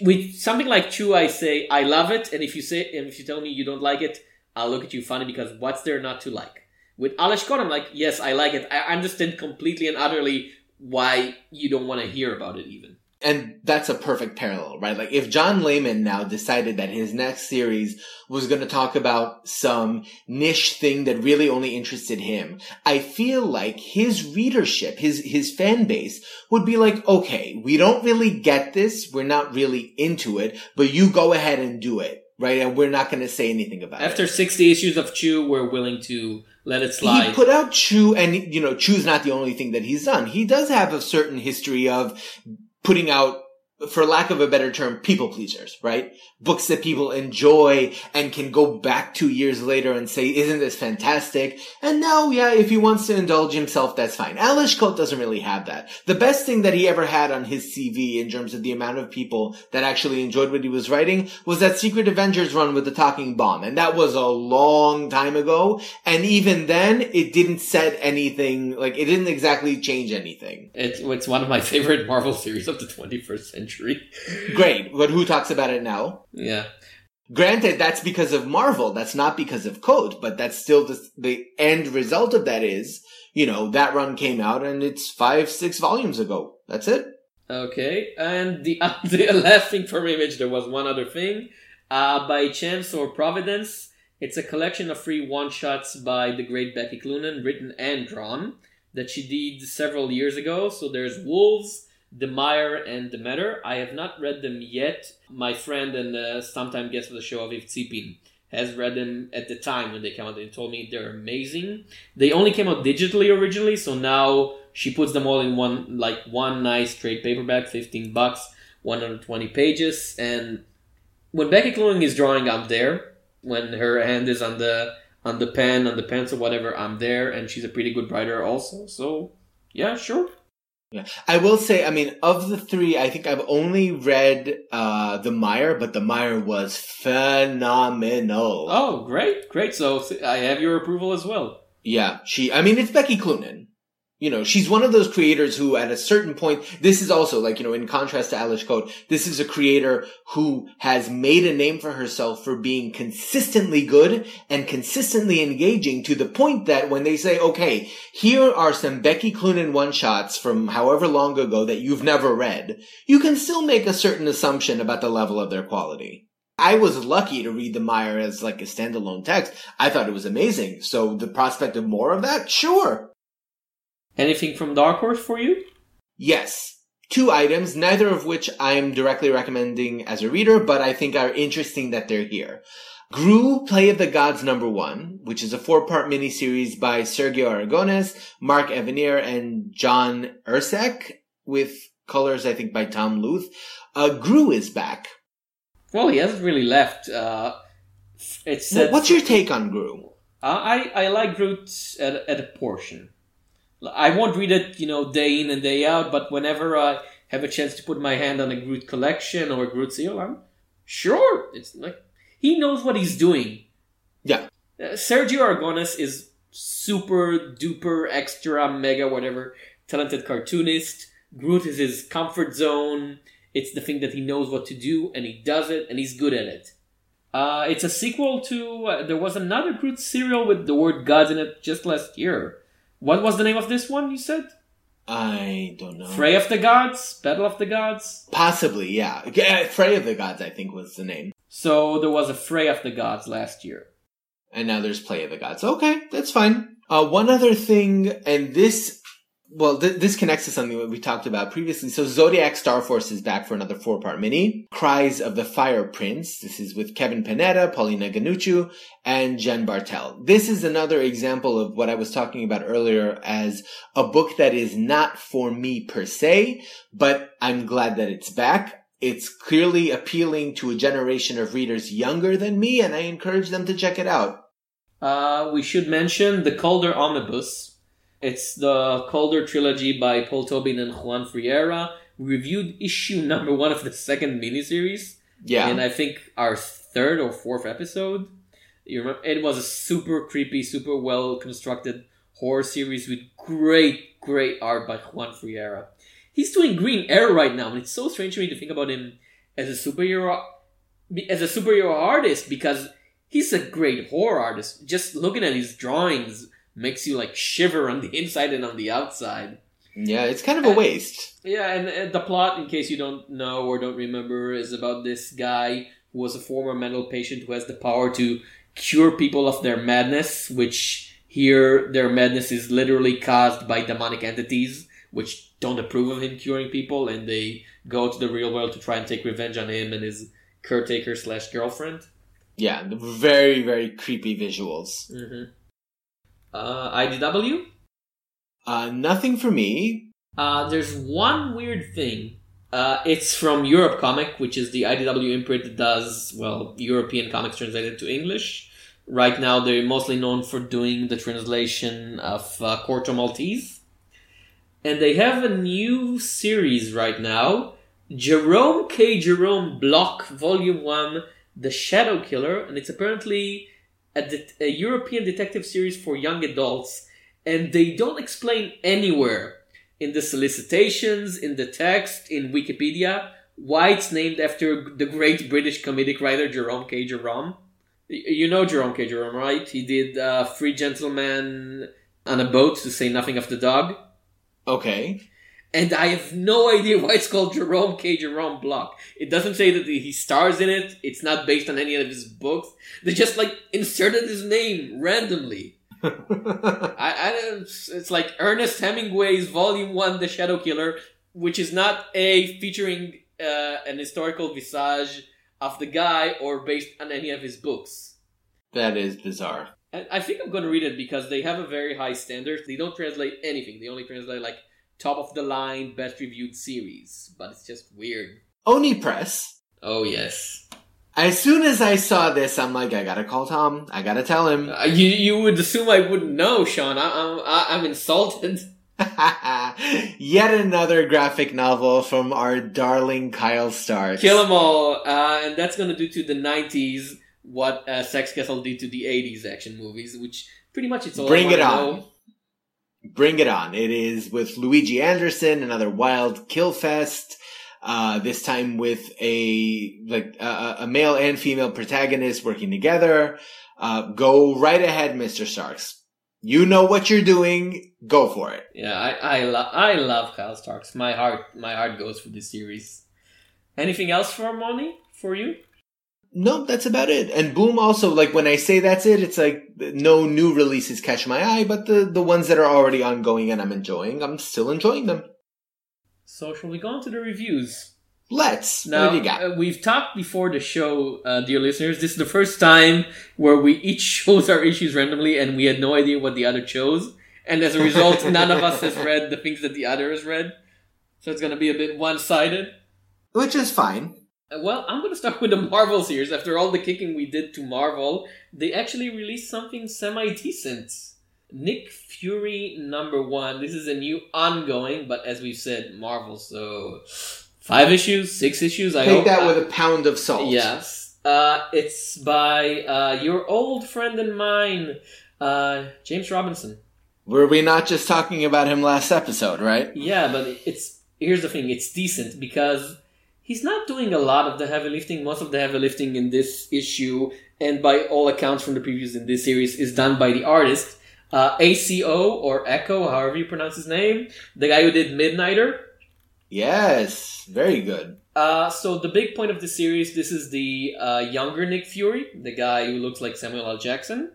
with something like Chew. I say I love it, and if you say and if you tell me you don't like it, I'll look at you funny because what's there not to like? With Ales Kot, I'm like, yes, I like it. I understand completely and utterly why you don't want to hear about it even. And that's a perfect parallel, right? Like if John Layman now decided that his next series was going to talk about some niche thing that really only interested him, I feel like his readership, his, his fan base would be like, okay, we don't really get this. We're not really into it, but you go ahead and do it, right? And we're not going to say anything about After it. After 60 issues of Chew, we're willing to let it slide. He put out Chew, and you know, Chew's not the only thing that he's done. He does have a certain history of putting out for lack of a better term, people pleasers, right? Books that people enjoy and can go back two years later and say, isn't this fantastic? And now, yeah, if he wants to indulge himself, that's fine. Ales Kot doesn't really have that. The best thing that he ever had on his CV in terms of the amount of people that actually enjoyed what he was writing was that Secret Avengers run with the talking bomb. And that was a long time ago. And even then, it didn't set anything, like, it didn't exactly change anything. It's, it's one of my favorite Marvel series of the 21st century century. *laughs* Great, but who talks about it now? Yeah. Granted, that's because of Marvel. That's not because of Kot, but that's still the, the end result of that is, you know, that run came out and it's five, six volumes ago. That's it. Okay, and the, *laughs* the last thing from Image, there was one other thing. Uh, by chance or providence, it's a collection of free one shots by the great Becky Cloonan, written and drawn, that she did several years ago. So there's Wolves, The Mire, and Demeter. I have not read them yet. My friend and uh, sometime guest of the show, Aviv Tzipin, has read them at the time when they came out and told me they're amazing. They only came out digitally originally, so now she puts them all in one like one nice trade paperback, 15 bucks, 120 pages, and when Becky Cloonan is drawing, I'm there. When her hand is on the on the pen, on the pencil, whatever, I'm there, and she's a pretty good writer also. So yeah, sure. Yeah. I will say, I mean, of the three, I think I've only read uh, The Mire, but The Mire was phenomenal. Oh, great, great. So I have your approval as well. Yeah, she, I mean, it's Becky Cloonan. You know, she's one of those creators who at a certain point, this is also like, you know, in contrast to Ales Kot, this is a creator who has made a name for herself for being consistently good and consistently engaging to the point that when they say, okay, here are some Becky Cloonan one shots from however long ago that you've never read, you can still make a certain assumption about the level of their quality. I was lucky to read The Mire as like a standalone text. I thought it was amazing. So the prospect of more of that, sure. Anything from Dark Horse for you? Yes. Two items, neither of which I'm directly recommending as a reader, but I think are interesting that they're here. Groo, Play of the Gods number one, which is a four-part miniseries by Sergio Aragones, Mark Evanier, and John Ursek, with colors, I think, by Tom Luth. Uh, Groo is back. Well, he hasn't really left. Uh, it's Well, what's your take on Groo? Uh, I I like Groo at, at a portion. I won't read it, you know, day in and day out, but whenever I have a chance to put my hand on a Groo collection or a Groo seal, I'm sure it's like he knows what he's doing. Yeah. Uh, Sergio Aragones is super duper extra mega whatever talented cartoonist. Groo is his comfort zone. It's the thing that he knows what to do, and he does it, and he's good at it. Uh, it's a sequel to uh, there was another Groo serial with the word gods in it just last year. What was the name of this one? You said I don't know. Fray of the Gods, Battle of the Gods. Possibly, yeah. Fray of the Gods, I think, was the name. So there was a Fray of the Gods last year. And now there's Play of the Gods. Okay, that's fine. Uh, one other thing, and this, well, th- this connects to something that we talked about previously. So Zodiac Star Force is back for another four part mini. Cries of the Fire Prince. This is with Kevin Panetta, Paulina Ganucheau, and Jen Bartel. This is another example of what I was talking about earlier as a book that is not for me per se, but I'm glad that it's back. It's clearly appealing to a generation of readers younger than me, and I encourage them to check it out. Uh, we should mention the Colder Omnibus. It's the Colder trilogy by Paul Tobin and Juan Ferreyra. We reviewed issue *laughs* number one of the second miniseries. Yeah. And I think our third or fourth episode. You remember? It was a super creepy, super well constructed horror series with great, great art by Juan Ferreyra. He's doing Green Arrow right now, and it's so strange to me to think about him as a superhero, as a superhero artist because he's a great horror artist. Just looking at his drawings makes you like shiver on the *laughs* inside and on the outside. Yeah, it's kind of a waste. Yeah, and, and the plot, in case you don't know or don't remember, is about this guy who was a former mental patient who has the power to cure people of their madness, which here their madness is literally caused by demonic entities, which don't approve of him curing people, and they go to the real world to try and take revenge on him and his caretaker slash girlfriend. Yeah, the very, very creepy visuals. Mm-hmm. Uh, IDW. Uh, nothing for me. Uh, there's one weird thing. Uh, it's from Europe Comic, which is the IDW imprint that does, well, European comics translated to English. Right now, they're mostly known for doing the translation of uh, Corto Maltese. And they have a new series right now Jerome K. Jerome Bloche, Volume 1, The Shadow Killer. And it's apparently a, det- a European detective series for young adults. And they don't explain anywhere in the solicitations, in the text, in Wikipedia, why it's named after the great British comedic writer Jerome K. Jerome. You know Jerome K. Jerome, right? He did uh, Free Gentleman on a Boat, to say nothing of the dog. Okay. And I have no idea why it's called Jerome K. Jerome Bloche. It doesn't say that he stars in it. It's not based on any of his books. They just like inserted his name randomly. *laughs* I, I don't. It's like Ernest Hemingway's Volume One, The Shadow Killer, which is not a featuring uh, an historical visage of the guy or based on any of his books. That is bizarre. And I think I'm going to read it because they have a very high standard. They don't translate anything. They only translate like top of the line, best reviewed series. But it's just weird. Oni Press. Oh yes. As soon as I saw this, I'm like, I gotta call Tom. I gotta tell him. Uh, you you would assume I wouldn't know, Sean. I, I'm I, I'm insulted. *laughs* Yet another graphic novel from our darling Kyle Starks. Kill 'em all, uh, and that's to do to the '90s what uh, Sex Castle did to the '80s action movies, which pretty much it's all. Bring it on. know. Bring it on. It is with Luigi Anderson, another wild kill fest. Uh, this time with a like a, male and female protagonist working together. Uh, go right ahead, Mr. Starks. You know what you're doing. Go for it. Yeah, I I, lo- I love Kyle Starks. My heart my heart goes for this series. Anything else for Money for you? No, that's about it. And Boom also, like when I say that's it, it's like no new releases catch my eye, but the, the ones that are already ongoing and I'm enjoying, I'm still enjoying them. So shall we go on to the reviews? Let's. Now what do you got? uh, we've talked before the show, uh, dear listeners. This is the first time where we each *laughs* chose our issues randomly, and we had no idea what the other chose. And as a result, *laughs* none of us has read the things that the other has read. So it's going to be a bit one-sided. Which is fine. Uh, Well, I'm going to start *laughs* with the Marvel series. After all the kicking we did to Marvel, they actually released something semi decent. Nick Fury number one. This is a new ongoing, but as we've said, Marvel, so *sighs* five issues, six issues. I Take that uh, with a pound of salt. Yes. Uh, it's by uh, your old friend and mine, uh, James Robinson. Were we not just talking about him last episode, right? Yeah, but it's here's the thing: it's decent because he's not doing a lot of the heavy lifting. Most of the heavy lifting in this issue, and by all accounts from the previews in this series, is done by the artist uh, ACO or Echo, however you pronounce his name, the guy who did Midnighter. Yes. Very good. Uh, so the big point of the series, this is the uh, younger Nick Fury, the guy who looks like Samuel L. Jackson,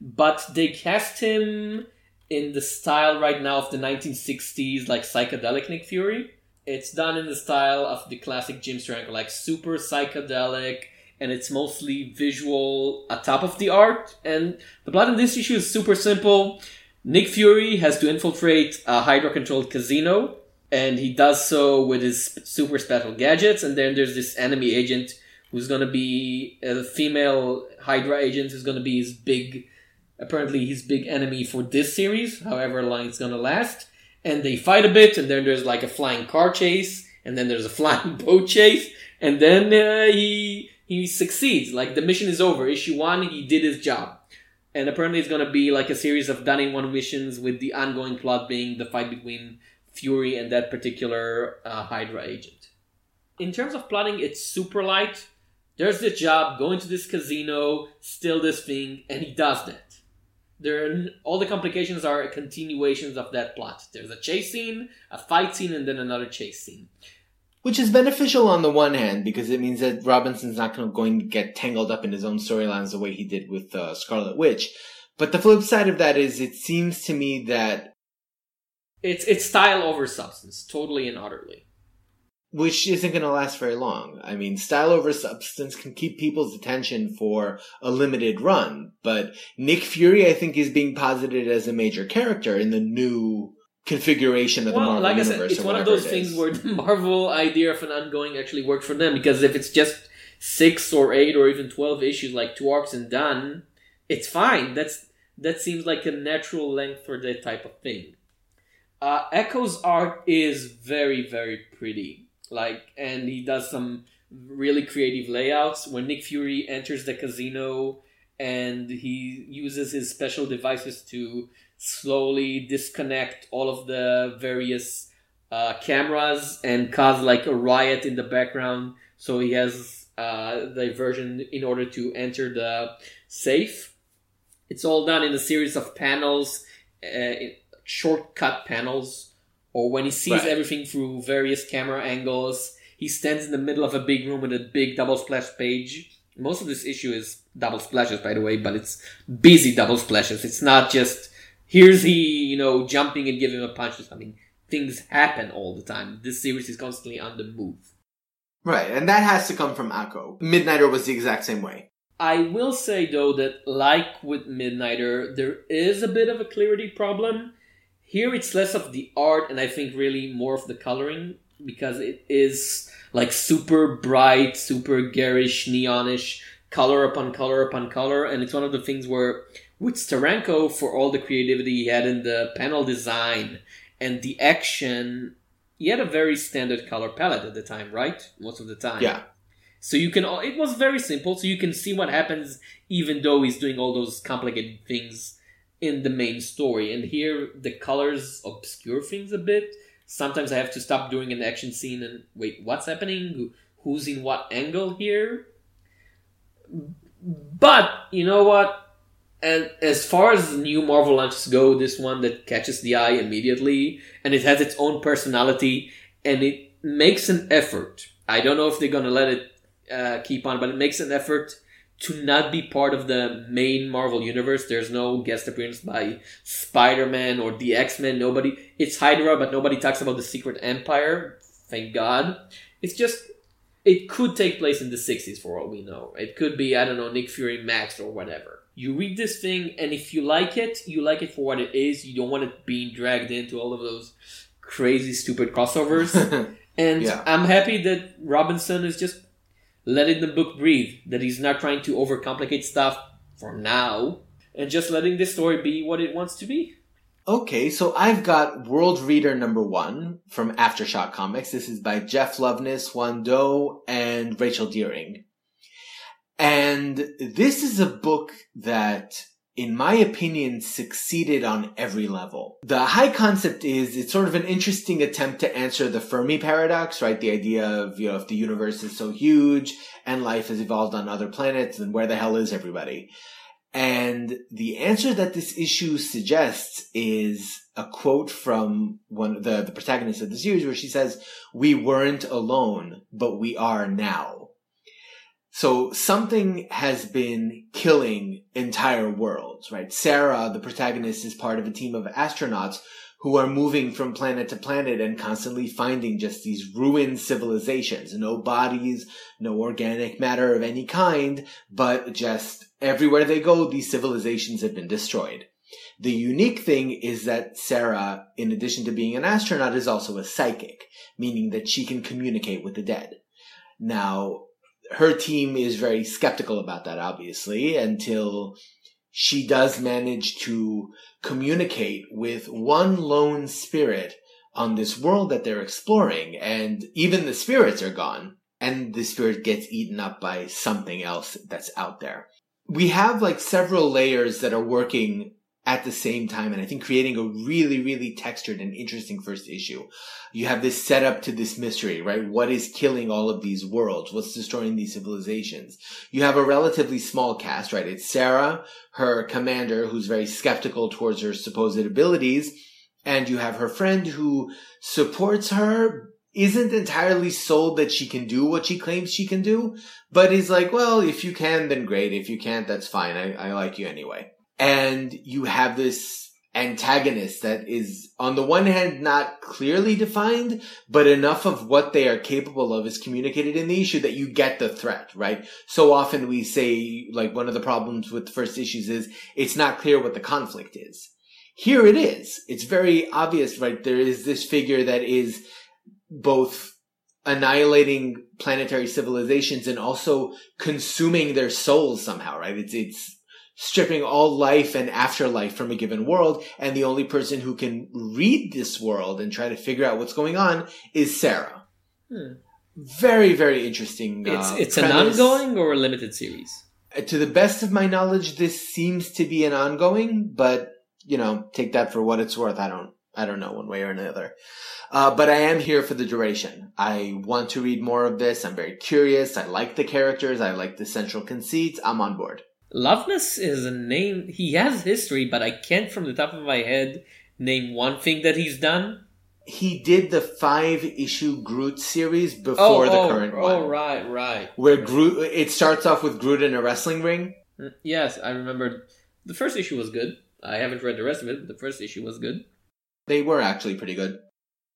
but they cast him in the style right now of the 1960s, like psychedelic Nick Fury. It's done in the style of the classic Jim Steranko, like super psychedelic, and it's mostly visual atop of the art. And the plot in this issue is super simple. Nick Fury has to infiltrate a Hydra-controlled casino, and he does so with his super special gadgets. And then there's this enemy agent who's to be uh, a female Hydra agent who's to be his big, apparently his big enemy for this series, however long it's to last. And they fight a bit, and then there's like a flying car chase, and then there's a *laughs* flying boat chase, and then uh, he he succeeds. Like the mission is over. Issue one, he did his job. And apparently it's to be like a series of done in one missions with the ongoing plot being the fight between Fury and that particular uh, Hydra agent. In terms of plotting, it's super light. There's the job, going to this casino, steal this thing, and he does that. There, all the complications are continuations of that plot. There's a chase scene, a fight scene, and then another chase scene. Which is beneficial on the one hand because it means that Robinson's not going to get tangled up in his own storylines the way he did with uh, Scarlet Witch. But the flip side of that is it seems to me that It's it's style over substance, totally and utterly. Which isn't going to last very long. I mean, style over substance can keep people's attention for a limited run, but Nick Fury, I think, is being posited as a major character in the new configuration of the Well, Marvel like I universe. said, it's one of those things where *laughs* the Marvel idea of an ongoing actually worked for them because if it's just six or eight or even twelve issues, like two arcs and done, it's fine. That's that seems like a natural length for that type of thing. Uh, Echo's art is very very pretty, like, and he does some really creative layouts. When Nick Fury enters the casino and he uses his special devices to slowly disconnect all of the various uh, cameras and cause like a riot in the background. So he has uh, diversion in order to enter the safe. It's all done in a series of panels, uh, shortcut panels or when he sees Right. everything through various camera angles. He stands in the middle of a big room with a big double splash page. Most of this issue is double splashes, by the way, but it's busy double splashes. It's not just here's he, you know, jumping and giving a punch or something. Things happen all the time. This series is constantly on the move. Right, and that has to come from Akko. Midnighter was the exact same way. I will say though that like with Midnighter, there is a bit of a clarity problem. Here it's less of the art and I think really more of the coloring because it is like super bright, super garish, neonish, color upon color upon color, and it's one of the things where with Steranko for all the creativity he had in the panel design and the action, he had a very standard color palette at the time, right? Most of the time. Yeah. So you can, it was very simple. So you can see what happens even though he's doing all those complicated things in the main story. And here the colors obscure things a bit. Sometimes I have to stop doing an action scene and wait, what's happening? Who's in what angle here? But you know what? And as far as new Marvel launches go, this one that catches the eye immediately, and it has its own personality, and it makes an effort. I don't know if they're gonna let it uh, keep on, but it makes an effort to not be part of the main Marvel universe. There's no guest appearance by Spider-Man or the X-Men. Nobody. It's Hydra, but nobody talks about the Secret Empire. Thank God. It's just it could take place in the 60s for all we know. It could be, I don't know, Nick Fury Max or whatever. You read this thing, and if you like it, you like it for what it is. You don't want it being dragged into all of those crazy, stupid crossovers. *laughs* and Yeah. I'm happy that Robinson is just letting the book breathe, that he's not trying to overcomplicate stuff for now, and just letting this story be what it wants to be. Okay, so I've got World Reader number one from Aftershock Comics. This is by Jeff Loveness, Juan Doe, and Rachel Deering. And this is a book that, in my opinion, succeeded on every level. The high concept is it's sort of an interesting attempt to answer the Fermi paradox, right? The idea of, you know, if the universe is so huge and life has evolved on other planets, then where the hell is everybody? And the answer that this issue suggests is a quote from one of the, the protagonist of the series where she says, We weren't alone, but we are now. So something has been killing entire worlds, right? Sarah, the protagonist, is part of a team of astronauts who are moving from planet to planet and constantly finding just these ruined civilizations. No bodies, no organic matter of any kind, but just everywhere they go, these civilizations have been destroyed. The unique thing is that Sarah, in addition to being an astronaut, is also a psychic, meaning that she can communicate with the dead. Now, her team is very skeptical about that, obviously, until she does manage to communicate with one lone spirit on this world that they're exploring, and even the spirits are gone, and the spirit gets eaten up by something else that's out there. We have like several layers that are working at the same time, and I think creating a really, really textured and interesting first issue. You have this setup to this mystery, right? What is killing all of these worlds? What's destroying these civilizations? You have a relatively small cast, right? It's Sarah, her commander, who's very skeptical towards her supposed abilities, and you have her friend who supports her, isn't entirely sold that she can do what she claims she can do, but is like, well, if you can, then great. If you can't, that's fine. I, I like you anyway. And you have this antagonist that is, on the one hand, not clearly defined, but enough of what they are capable of is communicated in the issue that you get the threat, right? So often we say, like, one of the problems with the first issues is it's not clear what the conflict is. Here it is. It's very obvious, right? There is this figure that is both annihilating planetary civilizations and also consuming their souls somehow, right? It's, it's stripping all life and afterlife from a given world. And the only person who can read this world and try to figure out what's going on is Sarah. Hmm. Very, very interesting. It's uh, it's an premise. ongoing or a limited series. Uh, To the best of my knowledge, this seems to be an ongoing, but you know, take that for what it's worth. I don't, I don't know one way or another. Uh, but I am here for the duration. I want to read more of this. I'm very curious. I like the characters. I like the central conceits. I'm on board. Loveness is a name. He has history, but I can't, from the top of my head, name one thing that he's done. he did the five issue Groot series before the oh, current oh, one. Oh, right, right. Where Groot, it starts off with Groot in a wrestling ring. Mm, Yes, I remember. The first issue was good. I haven't read the rest of it, but the first issue was good. They were actually pretty good.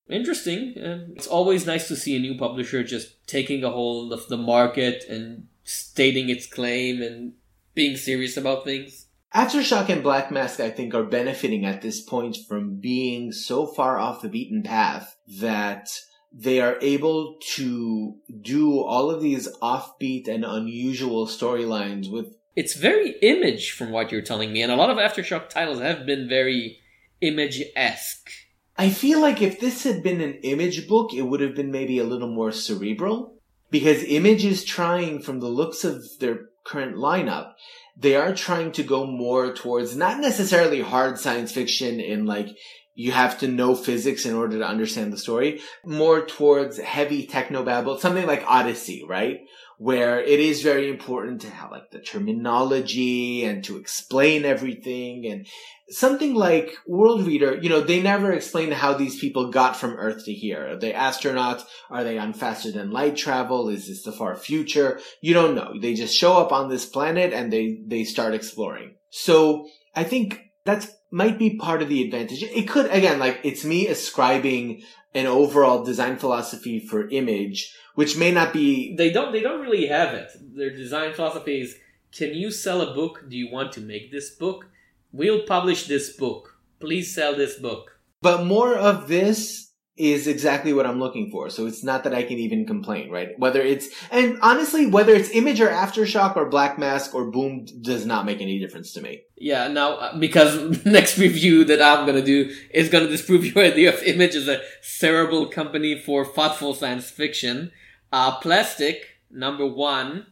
Interesting. Uh, it's always nice to see a new publisher just taking a hold of the market and stating its claim and being serious about things. Aftershock and Black Mask, I think, are benefiting at this point from being so far off the beaten path that they are able to do all of these offbeat and unusual storylines with It's very image from what you're telling me, and a lot of Aftershock titles have been very image esque. I feel like if this had been an image book, it would have been maybe a little more cerebral. Because Image is trying, from the looks of their current lineup, they are trying to go more towards not necessarily hard science fiction in like, you have to know physics in order to understand the story, more towards heavy technobabble, something like Odyssey, right? Where it is very important to have like the terminology and to explain everything and something like World Reader, you know, they never explain how these people got from Earth to here. Are they astronauts? Are they on faster than light travel? Is this the far future? You don't know. They just show up on this planet and they, they start exploring. So I think that's might be part of the advantage. It could, again, like it's me ascribing an overall design philosophy for image, which may not be They don't. They don't really have it. Their design philosophy is: Can you sell a book? Do you want to make this book? We'll publish this book. Please sell this book. But more of this is exactly what I'm looking for. So it's not that I can even complain, right? Whether it's, and honestly, whether it's Image or Aftershock or Black Mask or Boom does not make any difference to me. Yeah. Now, uh, because *laughs* next review that I'm gonna do is gonna disprove *laughs* your idea of Image as a cerebral company for thoughtful science fiction. Uh, Plastic number one,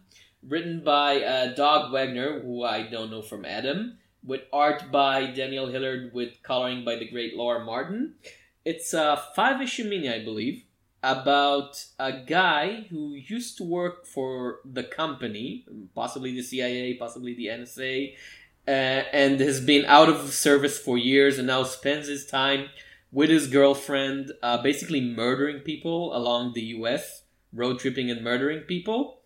written by uh, Doug Wagner, who I don't know from Adam, with art by Daniel Hillyard, with coloring by the great Laura Martin. It's a five issue mini, I believe, about a guy who used to work for the company, possibly the CIA, possibly the NSA, uh, and has been out of service for years and now spends his time with his girlfriend, uh, basically murdering people along the US, road tripping and murdering people.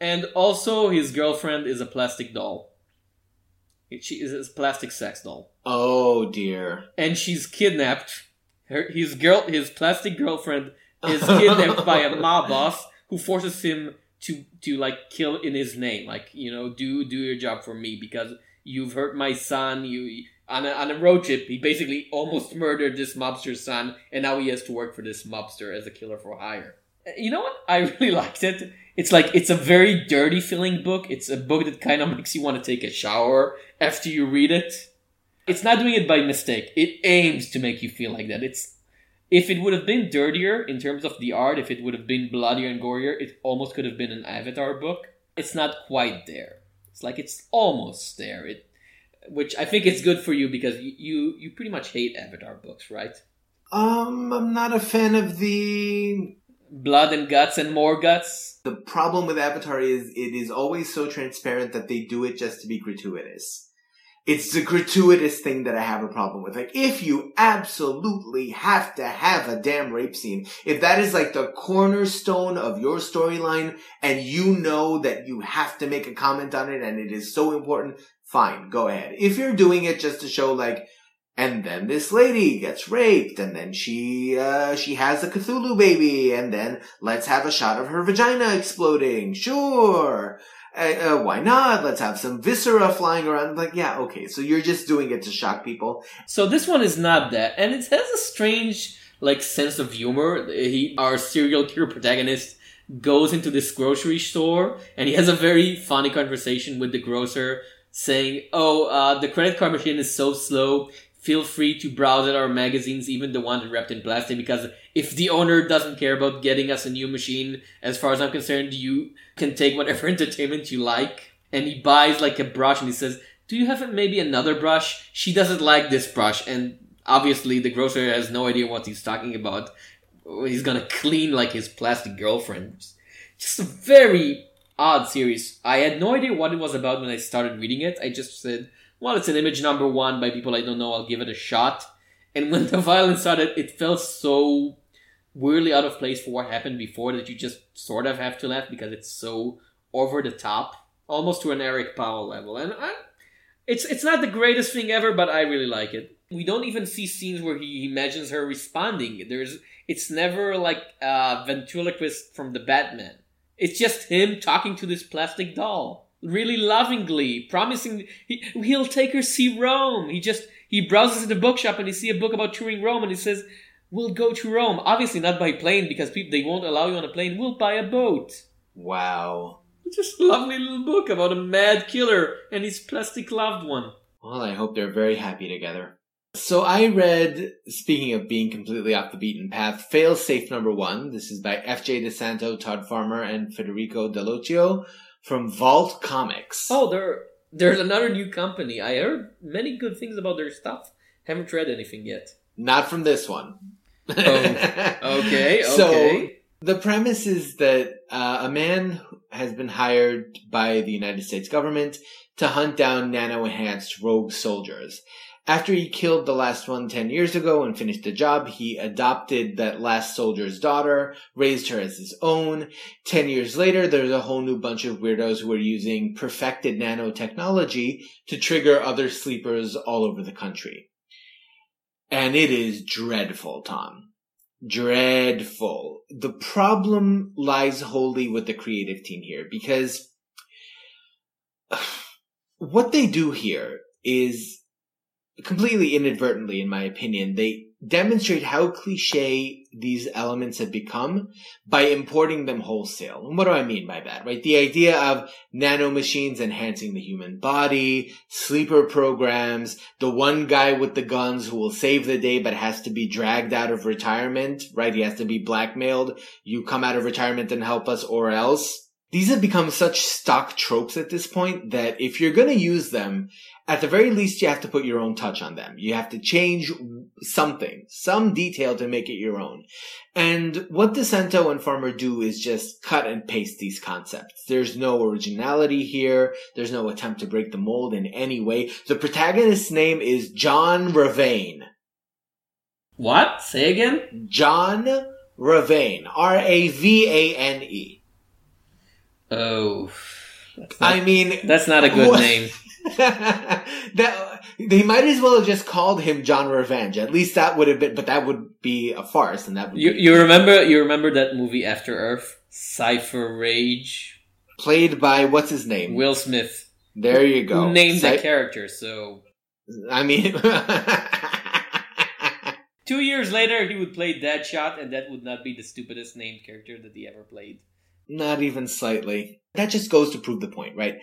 And also, his girlfriend is a plastic doll. She is a plastic sex doll Oh dear. and she's kidnapped. Her, his girl, his plastic girlfriend, is kidnapped by a mob *laughs* boss who forces him to to like kill in his name. Like you know, do do your job for me because you've hurt my son. You on a on a road trip, he basically almost murdered this mobster's son, and now he has to work for this mobster as a killer for hire. Uh, You know what? I *laughs* really liked it. It's like it's a very dirty feeling book. It's a book that kind of makes you want to take a shower after you read it it's not doing it by mistake. It aims to make you feel like that. It's if it would have been dirtier in terms of the art, if it would have been bloodier and gorier, it almost could have been an Avatar book. It's not quite there. It's like it's almost there. It, which I think it's good for you because you you, you pretty much hate Avatar books, right? Um, I'm not a fan of the. Blood and guts and more guts. The problem with Avatar is it is always so transparent that they do it just to be gratuitous. It's the gratuitous thing that I have a problem with. Like, if you absolutely have to have a damn rape scene, if that is like the cornerstone of your storyline and you know that you have to make a comment on it and it is so important, fine, go ahead. If you're doing it just to show like, and then this lady gets raped and then she, uh, she has a Cthulhu baby and then let's have a shot of her vagina exploding. Sure. Uh, uh, why not? Let's have some viscera flying around. Like, yeah, okay. So you're just doing it to shock people. So this one is not that, and it has a strange like sense of humor. He, our serial killer protagonist, goes into this grocery store and he has a very funny conversation with the grocer, saying, "Oh, uh, the credit card machine is so slow. Feel free to browse at our magazines, even the ones wrapped in plastic, because if the owner doesn't care about getting us a new machine, as far as I'm concerned, you can take whatever *laughs* entertainment you like." And he buys like a brush and he says, do you have maybe another brush? She doesn't like this brush, and obviously the grocer has no idea what he's talking about. He's gonna clean like his plastic girlfriend. Just a very odd series. I had no idea what it was about when I started reading it. I just said, well, it's an image number one by people I don't know. I'll give it a shot. And when *laughs* the violence started, it felt so weirdly out of place for what happened before that you just sort of have to laugh because it's so over the top, almost to an Eric Powell level. And I, it's it's not the greatest thing ever, but I really like it. We don't even see scenes where he imagines her responding. There's it's never like a ventriloquist from the Batman. It's just him talking to this plastic doll, really lovingly, promising he, he'll take her see Rome. He just he browses in the bookshop and he see a book about touring Rome and he says, "We'll go to Rome." Obviously not by plane because people they won't allow you on a plane. We'll buy a boat. Wow. It's just a lovely little book about a mad killer and his plastic loved one. Well, I hope they're very happy together. So I read, speaking of being completely off the beaten path, Fail Safe number one. This is by F.J. DeSanto, Todd Farmer, and Federico Dell'Occhio from Vault Comics. Oh, there, there's another new company. I heard many good things about their stuff. Haven't read anything yet. Not from this one. Oh, okay, *laughs* okay. So the premise is that uh, a man has been hired by the United States government to hunt down nano enhanced rogue soldiers. After he killed the last one 10 years ago and finished the job, he adopted that last soldier's daughter, raised her as his own. 10 years later, there's a whole new bunch of weirdos who are using perfected nanotechnology to trigger other sleepers all over the country. And it is dreadful, Tom. Dreadful. The problem lies wholly with the creative team here because *sighs* what they do here is completely inadvertently, in my opinion, they demonstrate how cliche these elements have become by importing them wholesale. And what do I mean by that, right? The idea of nanomachines enhancing the human body, sleeper programs, the one guy with the guns who will save the day but has to be dragged out of retirement, right? He has to be blackmailed. You come out of retirement and help us or else. These have become such stock tropes at this point that if you're going to use them, at the very least, you have to put your own touch on them. You have to change something, some detail to make it your own. And what DeSanto and Farmer do is just cut and paste these concepts. There's no originality here. There's no attempt to break the mold in any way. The protagonist's name is John Ravane. What? Say again? John Ravane. R-A-V-A-N-E. Oh. I mean, That's not a good name. *laughs* that they might as well have just called him John Revenge. At least that would have been, but that would be a farce, and that would You be you remember you remember that movie After Earth? Cypher Raige? played by what's his name? Will Smith. there you go. Who named Cy- the character, so I mean, *laughs* two years later he would play Deadshot and that would not be the stupidest named character that he ever played. Not even slightly. That just goes to prove the point, right?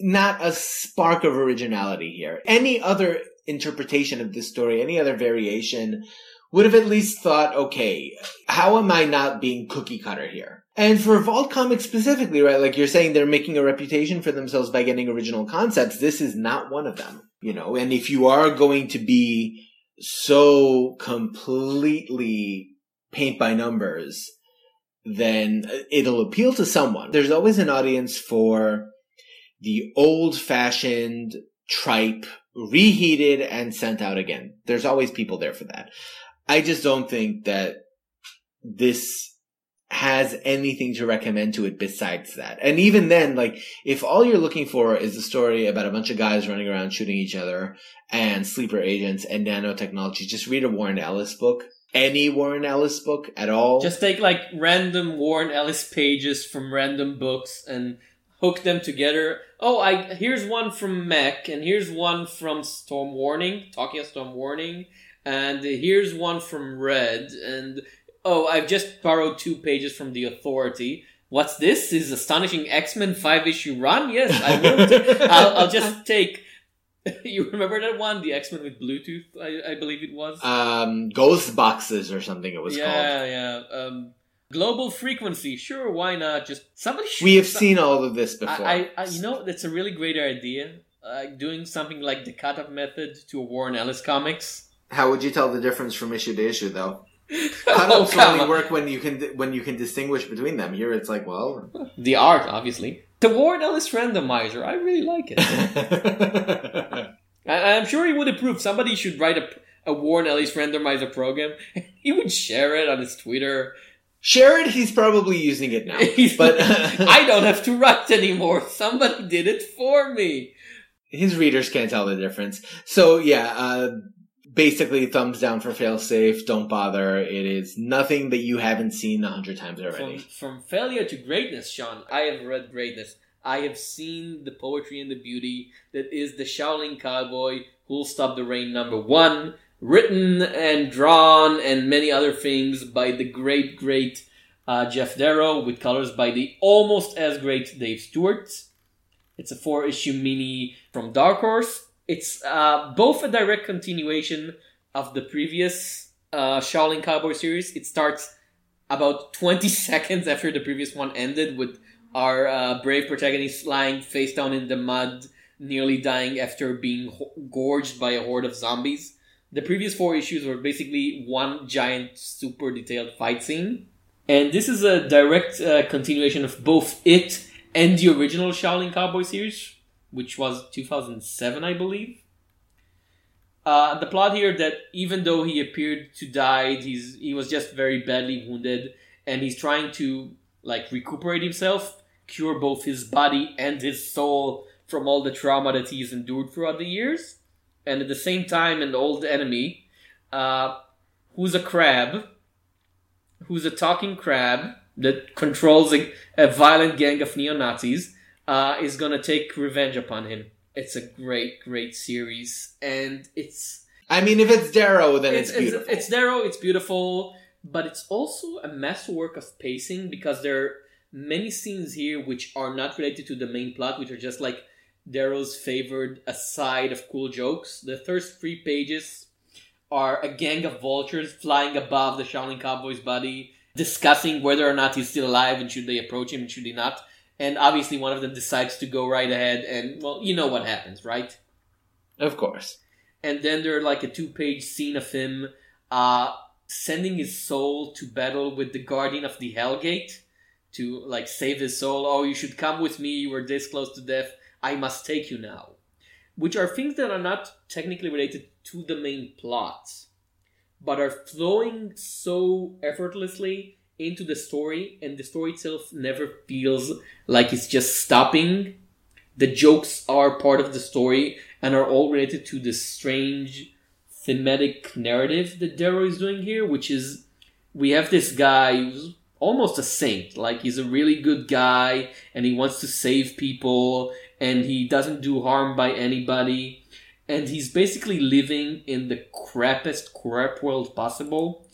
Not a spark of originality here. Any other interpretation of this story, any other variation, would have at least thought, okay, how am I not being cookie cutter here? And for Vault Comics specifically, right, like you're saying they're making a reputation for themselves by getting original concepts. This is not one of them, you know, and if you are going to be so completely paint by numbers, then it'll appeal to someone. There's always an audience for the old fashioned tripe, reheated and sent out again. There's always people there for that. I just don't think that this has anything to recommend to it besides that. And even then, like, if all you're looking for is a story about a bunch of guys running around shooting each other and sleeper agents and nanotechnology, just read a Warren Ellis book. Any Warren Ellis book at all. Just take like random Warren Ellis pages from random books and hook them together. Oh, I here's one from Mek, and here's one from Storm Warning, talking Tokyo Storm Warning, and here's one from Red, and oh, I've just borrowed two pages from The Authority. What's this? Is Astonishing X Men five issue run? Yes, I will. *laughs* t- I'll, I'll just take. *laughs* You remember that one, the X Men with Bluetooth? I, I believe it was. um, Ghost Boxes or something it was called. yeah, yeah. Um, global frequency. Sure, why not? Just somebody. Should, We have some- seen all of this before. I, I, I, you know, that's a really great idea. Uh, doing something like the cut-up method to a Warren Ellis comics. How would you tell the difference from issue to issue, though? *laughs* oh, Cut-ups come only on. work when you can when you can distinguish between them. Here, it's like, well, The art, obviously. The Warren Ellis randomizer. I really like it. *laughs* I, I'm sure he would approve. Somebody should write a, a Warren Ellis randomizer program. *laughs* he would share it on his Twitter. Share it. He's probably using it now. *laughs* but I don't have to write anymore. Somebody did it for me. His readers can't tell the difference. So yeah, uh, basically thumbs down for failsafe. Don't bother. It is nothing that you haven't seen a hundred times already. From, from failure to greatness, Sean. I have read greatness. I have seen the poetry and the beauty that is the Shaolin Cowboy Who'll Stop the Rain number one, written and drawn and many other things by the great, great uh, Geof Darrow with colors by the almost as great Dave Stewart. It's a four issue mini from Dark Horse. It's uh, both a direct continuation of the previous uh, Shaolin Cowboy series. It starts about 20 *laughs* seconds after the previous one ended with our uh, brave protagonist lying face down in the mud, nearly dying after being ho- gorged by a horde of zombies. The previous four issues were basically one giant, super detailed fight scene. And this is a direct uh, continuation of both it and the original Shaolin Cowboy series, which was 2007, I believe. Uh, the plot here that even though he appeared to die, he's he was just very badly wounded, and he's trying to like recuperate himself, cure both his body and his soul from all the trauma that he's endured throughout the years, and at the same time, an old enemy, uh, who's a crab, who's a talking crab that controls a, a violent gang of neo Nazis, uh, is gonna take revenge upon him. It's a great, great series, and it's. I mean, if it's Darrow, then it's, it's beautiful. It's, it's Darrow. It's beautiful, but it's also a masterwork of pacing because there are many scenes here which are not related to the main plot, which are just like Darrow's favored aside of cool jokes. The first three pages are a gang of vultures flying above the Shaolin Cowboy's body, discussing whether or not he's still alive and should they approach him and should they not. And obviously, one of them decides to go right ahead, and well, you know what happens, right? Of course. And then there are like a two-page scene of him uh, sending his soul to battle with the guardian of the Hellgate to like save his soul. Oh, you should come with me. You were this close to death. I must take you now. Which are things that are not technically related to the main plot, but are flowing so effortlessly into the story, and the story itself never feels like it's just stopping. The jokes are part of the story and are all related to this strange thematic narrative that Darrow is doing here, which is we have this guy who's almost a saint. Like he's a really good guy and he wants to save people and he doesn't do harm by anybody. And he's basically living in the crappiest crap world possible.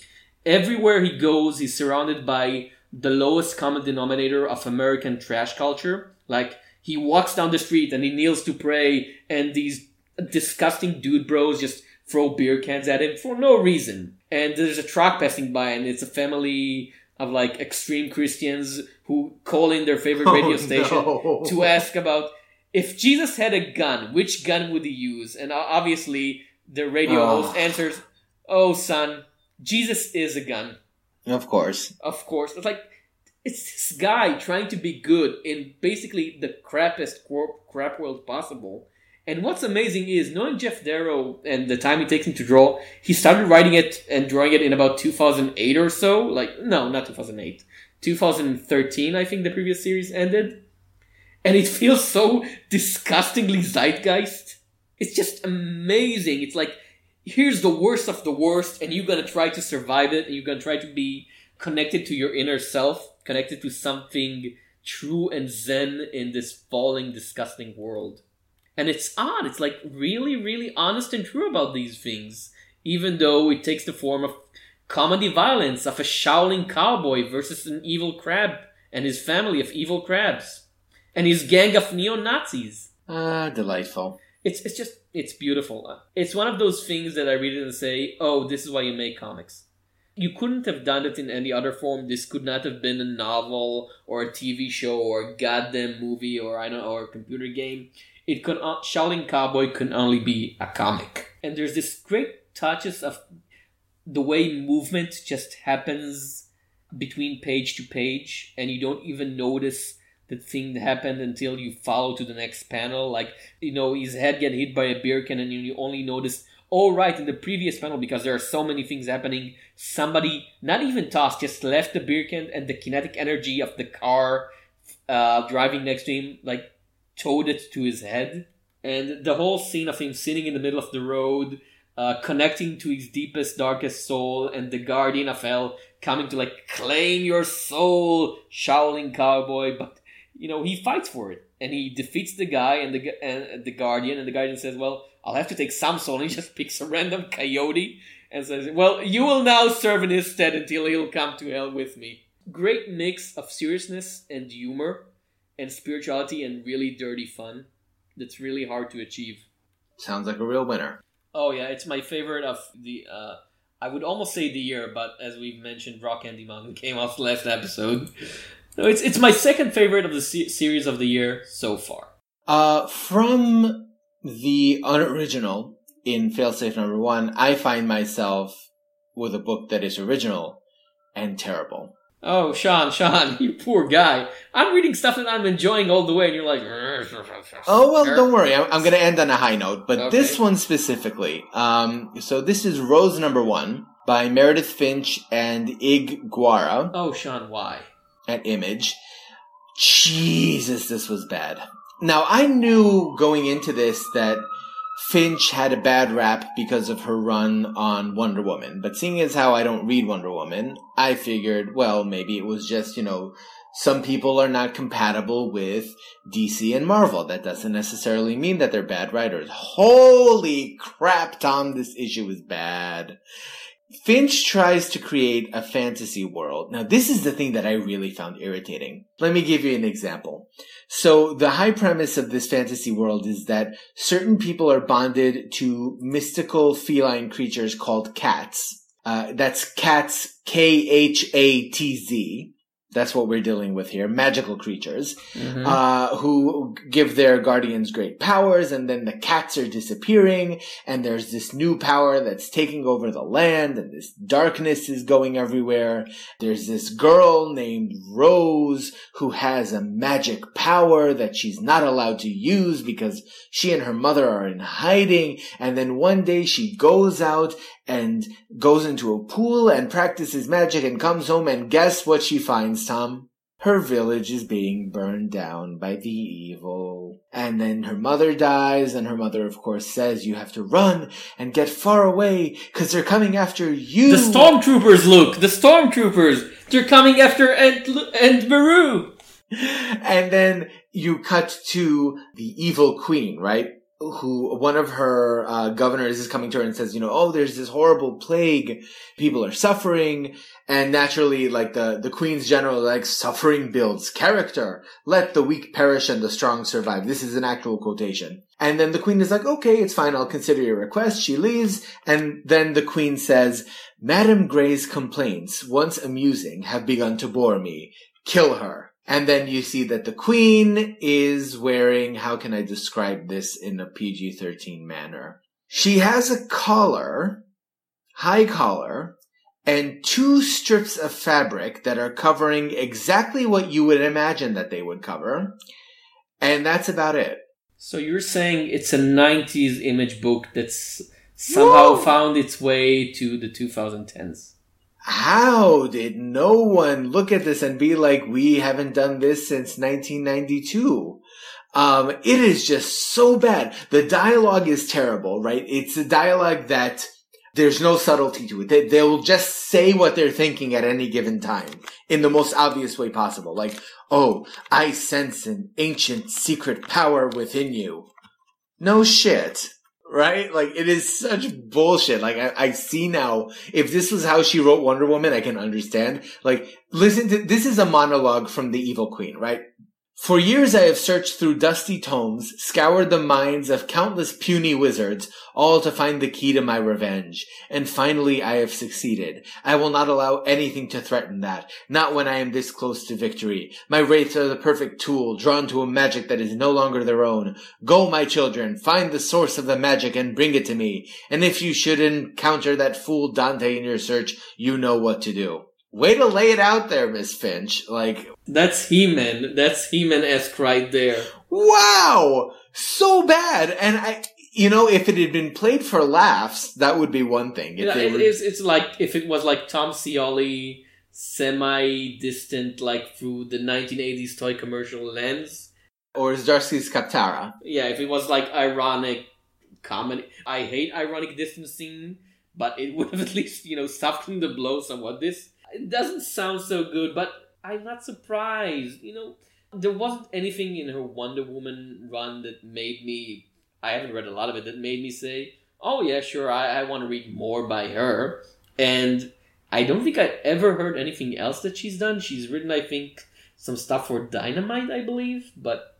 Everywhere he goes, he's surrounded by the lowest common denominator of American trash culture. Like he walks down the street and he kneels to pray and these disgusting dude bros just throw beer cans at him for no reason. And there's a truck passing by and it's a family of like extreme Christians who call in their favorite oh, radio Oh, station no. to ask about if Jesus had a gun, which gun would he use? And obviously, the radio Oh. host answers, "Oh, son, Jesus is a gun." Of course. Of course, it's like it's this guy trying to be good in basically the crappiest crap world possible. And what's amazing is knowing Geof Darrow and the time it takes him to draw, he started writing it and drawing it in about 2008 or so. Like, no, not 2008. 2013, I think the previous series ended. And it *laughs* feels so disgustingly zeitgeist. It's just amazing. It's like, here's the worst of the worst, and you're gonna try to survive it, and you're gonna try to be connected to your inner self, connected to something true and zen in this falling, disgusting world. And it's odd. It's like really, really honest and true about these things, even though it takes the form of comedy violence of a Shaolin cowboy versus an evil crab and his family of evil crabs and his gang of neo Nazis. Ah, delightful. It's it's just it's beautiful. It's one of those things that I read it and say, "Oh, this is why you make comics." You couldn't have done it in any other form. This could not have been a novel or a TV show or a goddamn movie or I don't know or a computer game. It could uh, Shaolin Cowboy can only be a comic. And there's this great touches of the way movement just happens between page to page, and you don't even notice the thing happened until you follow to the next panel. Like, you know, his head get hit by a beer can and you only notice, oh, right, in the previous panel, because there are so many things happening, somebody, not even tossed, just left the beer can and the kinetic energy of the car uh, driving next to him, like, towed it to his head. And the whole scene of him sitting in the middle of the road, uh, connecting to his deepest, darkest soul, and the guardian of hell coming to like claim your soul, Shaolin cowboy. But you know he fights for it, and he defeats the guy and the and the guardian, and the guardian says, "Well, I'll have to take Samson." And *laughs* he just picks a random coyote and says, "Well, you will now serve in his stead until he'll come to hell with me." Great mix of seriousness and humor, and spirituality and really dirty fun. That's really hard to achieve. Sounds like a real winner. Oh yeah, it's my favorite of the. Uh, I would almost say the year, but as we've mentioned, Rock Candy Mountain *laughs* came off last episode. No, it's it's my second favorite of the se- series of the year so far. Uh, from the unoriginal in Failsafe number one, I find myself with a book that is original and terrible. Oh, Sean, Sean, *laughs* you poor guy. I'm reading stuff that I'm enjoying all the way, and you're like, *laughs* oh well, don't worry. I'm, I'm going to end on a high note, but okay. this one specifically. Um, so this is Rose Number One by Meredith Finch and Ig Guara. Oh, Sean, why? At Image. Jesus, this was bad. Now I knew going into this that Finch had a bad rap because of her run on Wonder Woman. But seeing as how I don't read Wonder Woman, I figured, well, maybe it was just, you know, some people are not compatible with DC and Marvel. That doesn't necessarily mean that they're bad writers. Holy crap, Tom, this issue is bad. Finch tries to create a fantasy world. Now, this is the thing that I really found irritating. Let me give you an example. So, the high premise of this fantasy world is that certain people are bonded to mystical feline creatures called cats. Uh, that's cats, K-H-A-T-Z. That's what we're dealing with here. Magical creatures, mm-hmm. uh, who give their guardians great powers, and then the cats are disappearing, and there's this new power that's taking over the land, and this darkness is going everywhere. There's this girl named Rose who has a magic power that she's not allowed to use because she and her mother are in hiding, and then one day she goes out and goes into a pool and practices magic and comes home and guess what she finds, Tom? Her village is being burned down by the evil. And then her mother dies, and her mother, of course, says you have to run and get far away, cause they're coming after you. The stormtroopers, Luke! The stormtroopers! They're coming after Aunt, Aunt Beru! And then you cut to the evil queen, right? Who one of her uh, governors is coming to her and says, you know, oh, there's this horrible plague, people are suffering, and naturally, like the the queen's general, like suffering builds character. Let the weak perish and the strong survive. This is an actual quotation. And then the queen is like, okay, it's fine. I'll consider your request. She leaves, and then the queen says, Madame Gray's complaints, once amusing, have begun to bore me. Kill her. And then you see that the queen is wearing, how can I describe this in a PG-13 manner? She has a collar, high collar, and two strips of fabric that are covering exactly what you would imagine that they would cover. And that's about it. So you're saying it's a 90s image book that's somehow Whoa! found its way to the 2010s how did no one look at this and be like, we haven't done this since 1992? Um, it is just so bad. The dialogue is terrible, right? It's a dialogue that there's no subtlety to it. They, they will just say what they're thinking at any given time in the most obvious way possible. Like, oh, I sense an ancient secret power within you. No shit right? Like it is such bullshit. Like I, I, see now, if this was how she wrote Wonder Woman, I can understand. Like listen to, this is a monologue from the evil queen, right? For years I have searched through dusty tomes, scoured the minds of countless puny wizards, all to find the key to my revenge. And finally I have succeeded. I will not allow anything to threaten that, not when I am this close to victory. My wraiths are the perfect tool, drawn to a magic that is no longer their own. Go, my children, find the source of the magic and bring it to me. And if you should encounter that fool Dante in your search, you know what to do. Way to lay it out there, Miss Finch. Like, That's He-Man. That's He-Man-esque right there. wow! So bad. And I, you know, if it had been played for laughs, that would be one thing. If Yeah, it were- is. It's like if it was like Tom Scioli, semi-distant, like through the 1980s toy commercial lens. or is Zdarsky's Kaptara. Yeah, if it was like ironic comedy. I hate ironic distancing, but it *laughs* would have at least you know softened the blow somewhat. This it doesn't sound so good, but I'm not surprised. You know, there wasn't anything in her Wonder Woman run that made me. I haven't read a lot of it that made me say, "Oh yeah, sure, I, I want to read more by her." And I don't think I ever heard anything else that she's done. She's written, I think, some stuff for Dynamite, I believe, but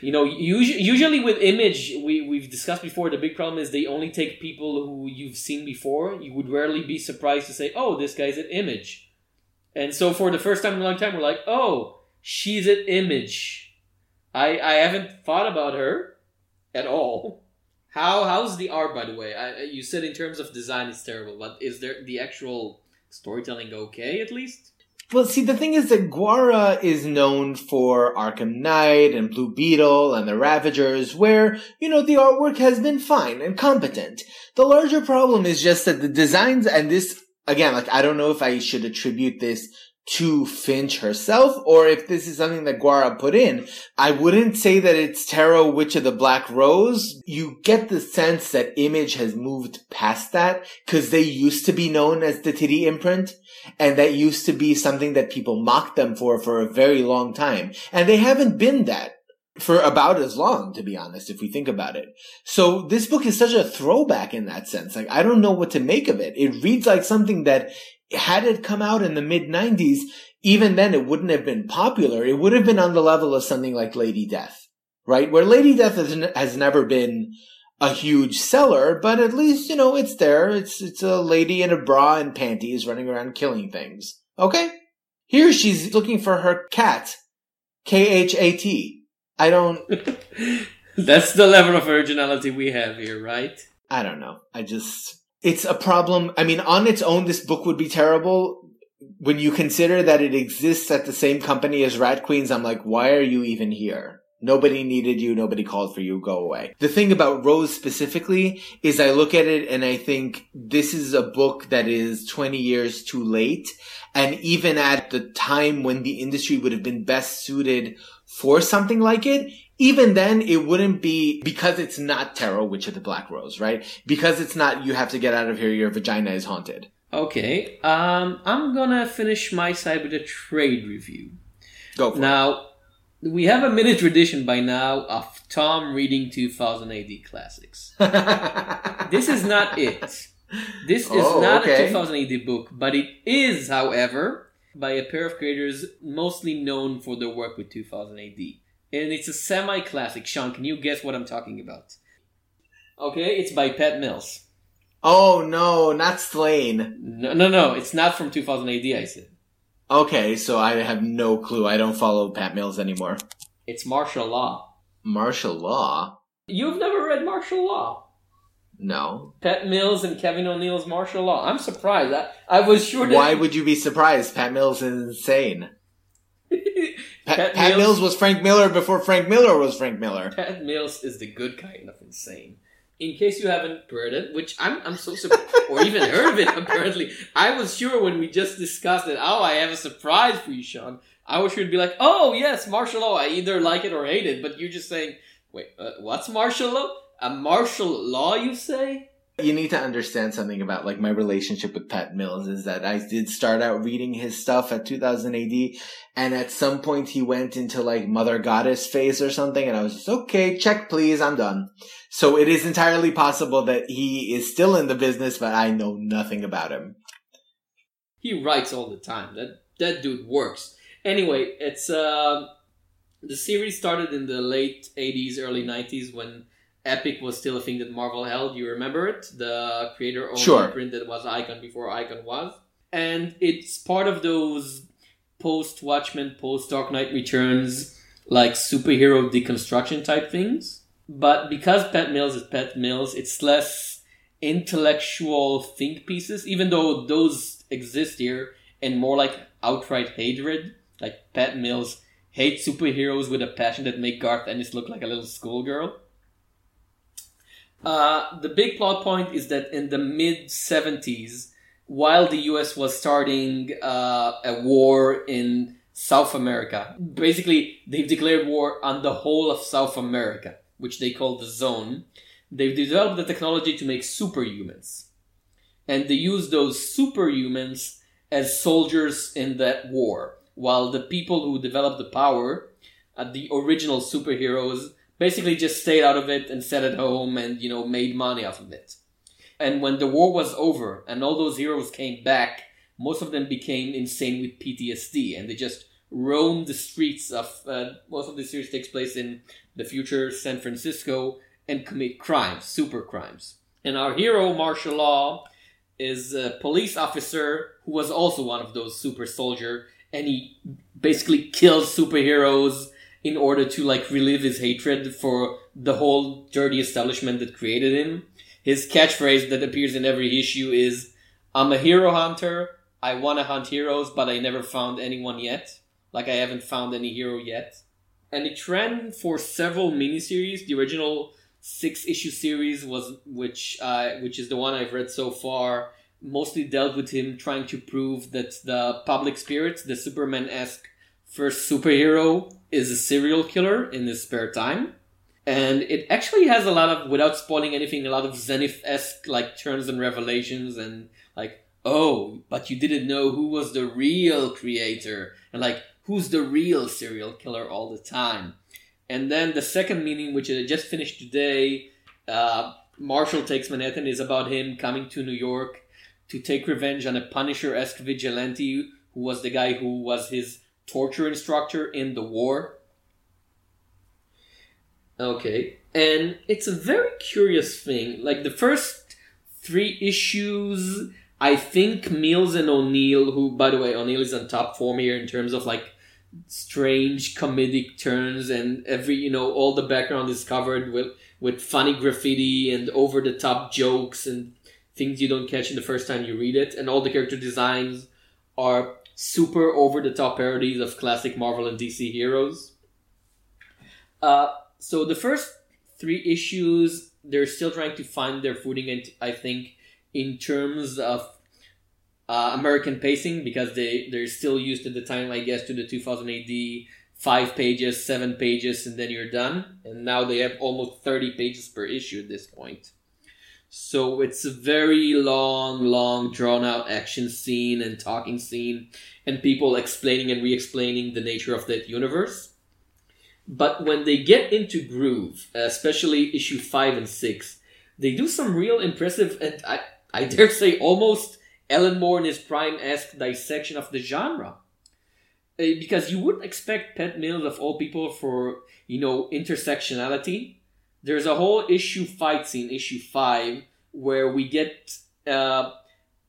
you know, usually, usually with Image, we we've discussed before. The big problem is they only take people who you've seen before. You would rarely be surprised to say, "Oh, this guy's at Image," and so for the first time in a long time, we're like, "Oh, she's at Image." I I haven't thought about her at all. How how's the art, by the way? I, you said in terms of design, it's terrible, but is there the actual storytelling okay at least? Well, see, the thing is that Guara is known for Arkham Knight and Blue Beetle and the Ravagers, where, you know, the artwork has been fine and competent. The larger problem is just that the designs and this, again, like, I don't know if I should attribute this to Finch herself or if this is something that Guara put in. I wouldn't say that it's Tarot Witch of the Black Rose. You get the sense that Image has moved past that because they used to be known as the Titty imprint. And that used to be something that people mocked them for for a very long time. And they haven't been that for about as long, to be honest, if we think about it. So this book is such a throwback in that sense. Like, I don't know what to make of it. It reads like something that had it come out in the mid 90s, even then it wouldn't have been popular. It would have been on the level of something like Lady Death, right? Where Lady Death has, has never been a huge seller, but at least, you know, it's there. It's, it's a lady in a bra and panties running around killing things. Okay? Here she's looking for her cat. K-H-A-T. I don't, *laughs* That's the level of originality we have here, right? I don't know. I just, it's a problem. I mean, on its own, this book would be terrible. When you consider that it exists at the same company as Rat Queens, I'm like, why are you even here? Nobody needed you. Nobody called for you. Go away. The thing about Rose specifically is I look at it and I think this is a book that is 20 years too late. And even at the time when the industry would have been best suited for something like it, even then it wouldn't be because it's not Tarot Witch of the Black Rose, right? Because it's not you have to get out of here, your vagina is haunted. Okay, um, I'm gonna finish my side with a trade review. Go for Now, we have a minute tradition by now of Tom reading 2000 AD classics. *laughs* This is not it. This is Oh, not okay. a 2000 AD book, but it is, however, by a pair of creators mostly known for their work with 2000 AD. And it's a semi classic. Sean, can you guess what I'm talking about? Okay, it's by Pat Mills. oh no, not Sláine. No, no, no, it's not from 2000 AD, I said. Okay, so I have no clue. I don't follow Pat Mills anymore. It's Marshal Law. Marshal Law? You've never read Marshal Law. No. Pat Mills and Kevin O'Neill's Marshal Law. I'm surprised. I, I was sure that. Why would you be surprised? Pat Mills is insane. *laughs* Pat, Pat Pat, Mills- Mills was Frank Miller before Frank Miller was Frank Miller. Pat Mills is the good kind of insane. In case you haven't heard it, which I'm, I'm so surprised, *laughs* or even heard of it, apparently. I was sure when we just discussed it, oh, I have a surprise for you, Sean. I was sure to be like, oh, yes, Marshal Law. I either like it or hate it, but you're just saying, wait, uh, what's Marshal Law? A Marshal Law, you say? You need to understand something about like my relationship with Pat Mills is that I did start out reading his stuff at 2000 AD and at some point he went into like mother goddess phase or something and I was just okay, check please, I'm done. So it is entirely possible that he is still in the business but I know nothing about him. He writes all the time. That that dude works. Anyway, it's um the series started in the late '80s, early '90s when Epic was still a thing that Marvel held. You remember it? The creator-owned Sure. imprint that was Icon before Icon was, and it's part of those post Watchmen, post Dark Knight Returns, like superhero deconstruction type things. But because Pat Mills is Pat Mills, it's less intellectual think pieces, even though those exist here and more like outright hatred. Like Pat Mills hates superheroes with a passion that make Garth Ennis look like a little schoolgirl. Uh, the big plot point is that in the mid 70s, while the US was starting uh, a war in South America, basically they've declared war on the whole of South America, which they call the zone. They've developed the technology to make superhumans. And they use those superhumans as soldiers in that war, while the people who developed the power, uh, the original superheroes, basically just stayed out of it and sat at home and, you know, made money off of it. And when the war was over and all those heroes came back, most of them became insane with PTSD and they just roamed the streets of, uh, most of the series takes place in the future San Francisco and commit crimes, super crimes. And our hero, Marshal Law, is a police officer who was also one of those super soldier and he basically kills superheroes in order to like relive his hatred for the whole dirty establishment that created him. His catchphrase that appears in every issue is I'm a hero hunter. I want to hunt heroes, but I never found anyone yet. Like I haven't found any hero yet. And it ran for several miniseries. The original six issue series was which uh, which is the one I've read so far. Mostly dealt with him trying to prove that the public spirits, the Superman esque first superhero, is a serial killer in his spare time. And it actually has a lot of, without spoiling anything, a lot of Zenith esque like turns and revelations and like, oh, but you didn't know who was the real creator and like who's the real serial killer all the time. And then the second meaning, which I just finished today, uh, Marshal Takes Manhattan, is about him coming to New York to take revenge on a Punisher esque vigilante who was the guy who was his torture instructor in the war. Okay. And it's a very curious thing. Like the first three issues, I think Mills and O'Neill, who, by the way, O'Neill is on top form here in terms of like strange comedic turns and every, you know, all the background is covered with, with funny graffiti and over the top jokes and things you don't catch in the first time you read it. And all the character designs are super over the top parodies of classic Marvel and DC heroes. Uh, so the first three issues, they're still trying to find their footing, and I think in terms of uh, American pacing, because they they're still used at the time, I guess, to the 2000 AD five pages, seven pages, and then you're done. And now they have almost 30 pages per issue at this point. So it's a very long, long, drawn out action scene and talking scene, and people explaining and re explaining the nature of that universe. But when they get into groove, especially issue 5 and 6, they do some real impressive and I, I dare say almost Alan Moore in his prime esque dissection of the genre. Uh, because you wouldn't expect Pat Mills of all people for, you know, intersectionality there's a whole issue fight scene, issue five, where we get uh,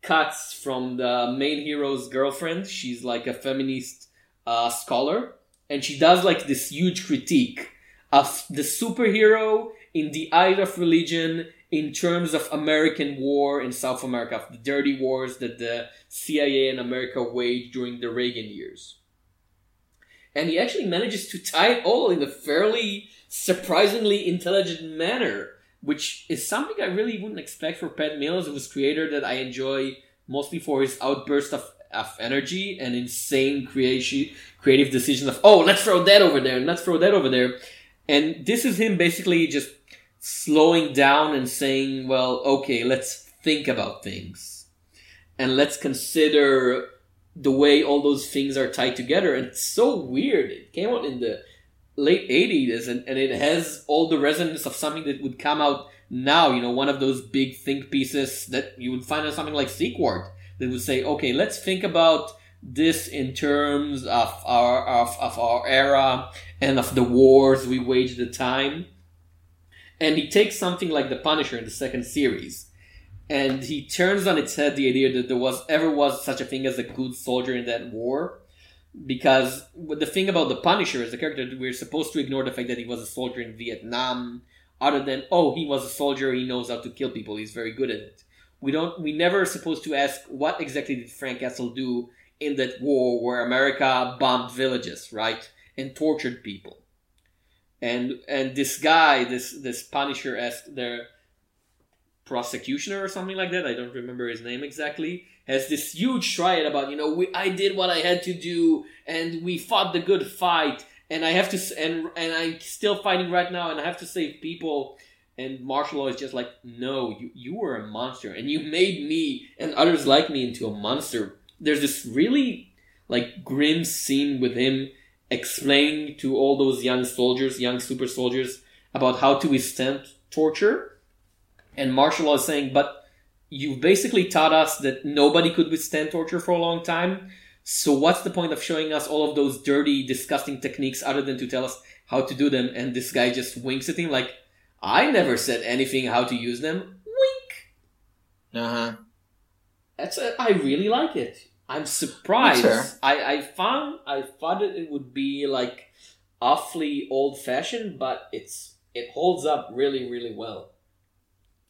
cuts from the main hero's girlfriend. She's like a feminist uh, scholar, and she does like this huge critique of the superhero in the eye of religion in terms of American war in South America, of the dirty wars that the CIA and America waged during the Reagan years. And he actually manages to tie it all in a fairly surprisingly intelligent manner, which is something I really wouldn't expect for Pat Mills, who's creator that I enjoy mostly for his outburst of, of energy and insane creation, creative decisions of, oh, let's throw that over there and let's throw that over there. And this is him basically just slowing down and saying, well, okay, let's think about things. And let's consider the way all those things are tied together. And it's so weird. It came out in the late 80s and, and it has all the resonance of something that would come out now you know one of those big think pieces that you would find on something like Sequart that would say okay let's think about this in terms of our of, of our era and of the wars we waged at the time. And he takes something like the punisher in the second series and he turns on its head the idea that there was ever was such a thing as a good soldier in that war because the thing about the Punisher is the character we're supposed to ignore the fact that he was a soldier in Vietnam. Other than oh, he was a soldier, he knows how to kill people, he's very good at it. We don't. We never supposed to ask what exactly did Frank Castle do in that war where America bombed villages, right, and tortured people. And and this guy, this this Punisher esque their prosecutioner or something like that, I don't remember his name exactly, has this huge triad about, you know, we, I did what I had to do and we fought the good fight and I have to and and I'm still fighting right now and I have to save people and Marshal Law is just like, no, you, you were a monster and you made me and others like me into a monster. There's this really like grim scene with him explaining to all those young soldiers, young super soldiers, about how to withstand torture. And Marshal Law is saying, but you've basically taught us that nobody could withstand torture for a long time. So what's the point of showing us all of those dirty, disgusting techniques other than to tell us how to do them? And this guy just winks at him like, I never said anything how to use them. Wink. Uh huh. That's a, I really like it. I'm surprised. I, I found I thought it would be like awfully old fashioned, but it's it holds up really really well.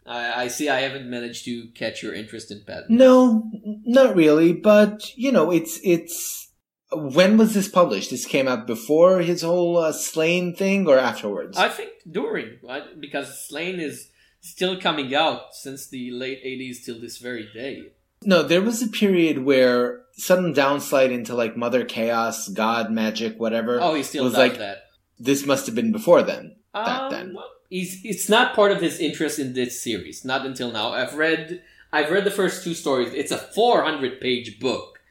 I, I see. I haven't managed to catch your interest in Pat. No, not really. But you know, it's it's. When was this published? This came out before his whole uh, Sláine thing, or afterwards? I think during, right? because Sláine is still coming out since the late '80s till this very day. No, there was a period where sudden downslide into like Mother Chaos, God, Magic, whatever. Oh, he still was like that. this must have been before then. back Um, then. well, He's it's not part of his interest in this series, not until now. I've read I've read the first two stories. It's a 400 page book.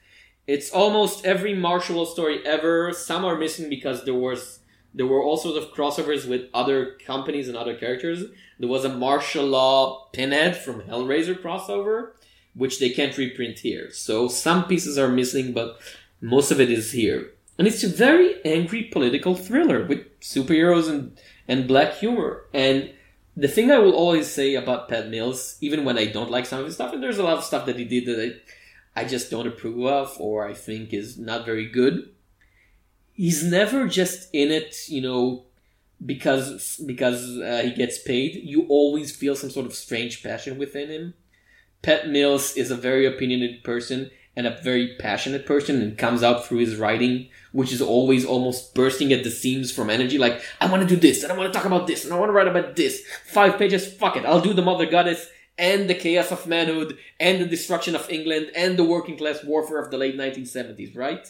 It's almost every Marshal Law story ever. Some are missing because there was there were all sorts of crossovers with other companies and other characters. There was a Marshal Law pinhead from Hellraiser crossover, which they can't reprint here. So some pieces are missing, but most of it is here. And it's a very angry political thriller with superheroes and, and black humor. And the thing I will always say about Pat Mills, even when I don't like some of his stuff, and there's a lot of stuff that he did that I, I just don't approve of or I think is not very good, he's never just in it, you know, because because uh, he gets paid. You always feel some sort of strange passion within him. Pat Mills is a very opinionated person and a very passionate person and comes out through his writing, which is always almost bursting at the seams from energy. Like, I want to do this and I want to talk about this and I want to write about this. Five pages, fuck it. I'll do the Mother Goddess and the chaos of manhood and the destruction of England and the working class warfare of the late 1970s, right?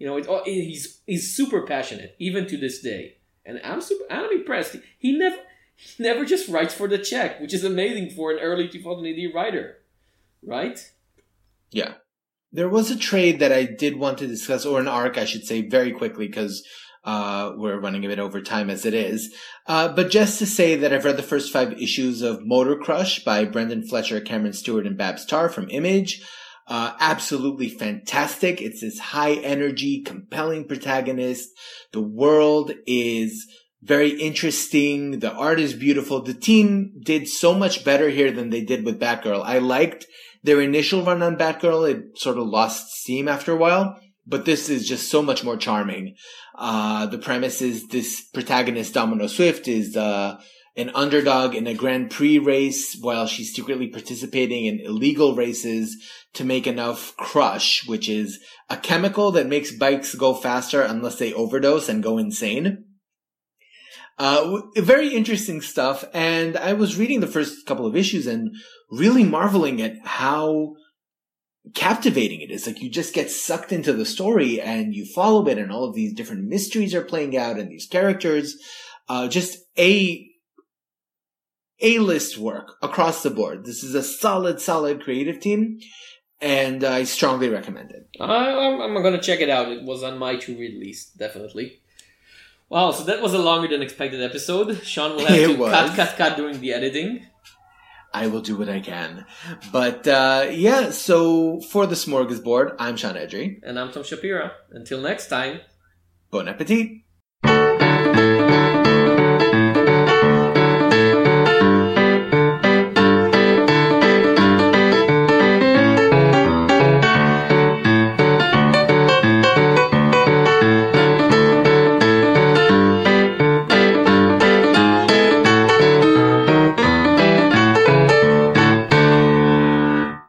You know, it, oh, he's, he's super passionate, even to this day. And I'm super, I'm impressed. He never, he never just writes for the check, which is amazing for an early 2000 AD writer, right? Yeah. There was a trade that I did want to discuss, or an arc, I should say, very quickly because uh, we're running a bit over time as it is. Uh, but just to say that I've read the first five issues of Motor Crush by Brenden Fletcher, Cameron Stewart, and Babs Tarr from Image. Uh, absolutely fantastic. It's this high energy, compelling protagonist. The world is very interesting. The art is beautiful. The team did so much better here than they did with Batgirl. I liked their initial run on Batgirl. It sort of lost steam after a while, but this is just so much more charming. Uh, the premise is this protagonist, Domino Swift, is, uh, an underdog in a Grand Prix race while she's secretly participating in illegal races to make enough crush, which is a chemical that makes bikes go faster unless they overdose and go insane. Uh, very interesting stuff. And I was reading the first couple of issues and really marveling at how captivating it is. Like you just get sucked into the story and you follow it and all of these different mysteries are playing out and these characters, uh, just a, A-list work across the board. This is a solid, solid creative team and I strongly recommend it. I, I'm, I'm gonna check it out. It was on my to read list, definitely. Wow, so that was a longer than expected episode. Sean will have It to was. cut, cut, cut during the editing. I will do what I can. But, uh, yeah, so for the smorgasbord, I'm Sean Edry. And I'm Tom Shapira. Until next time. Bon appetit!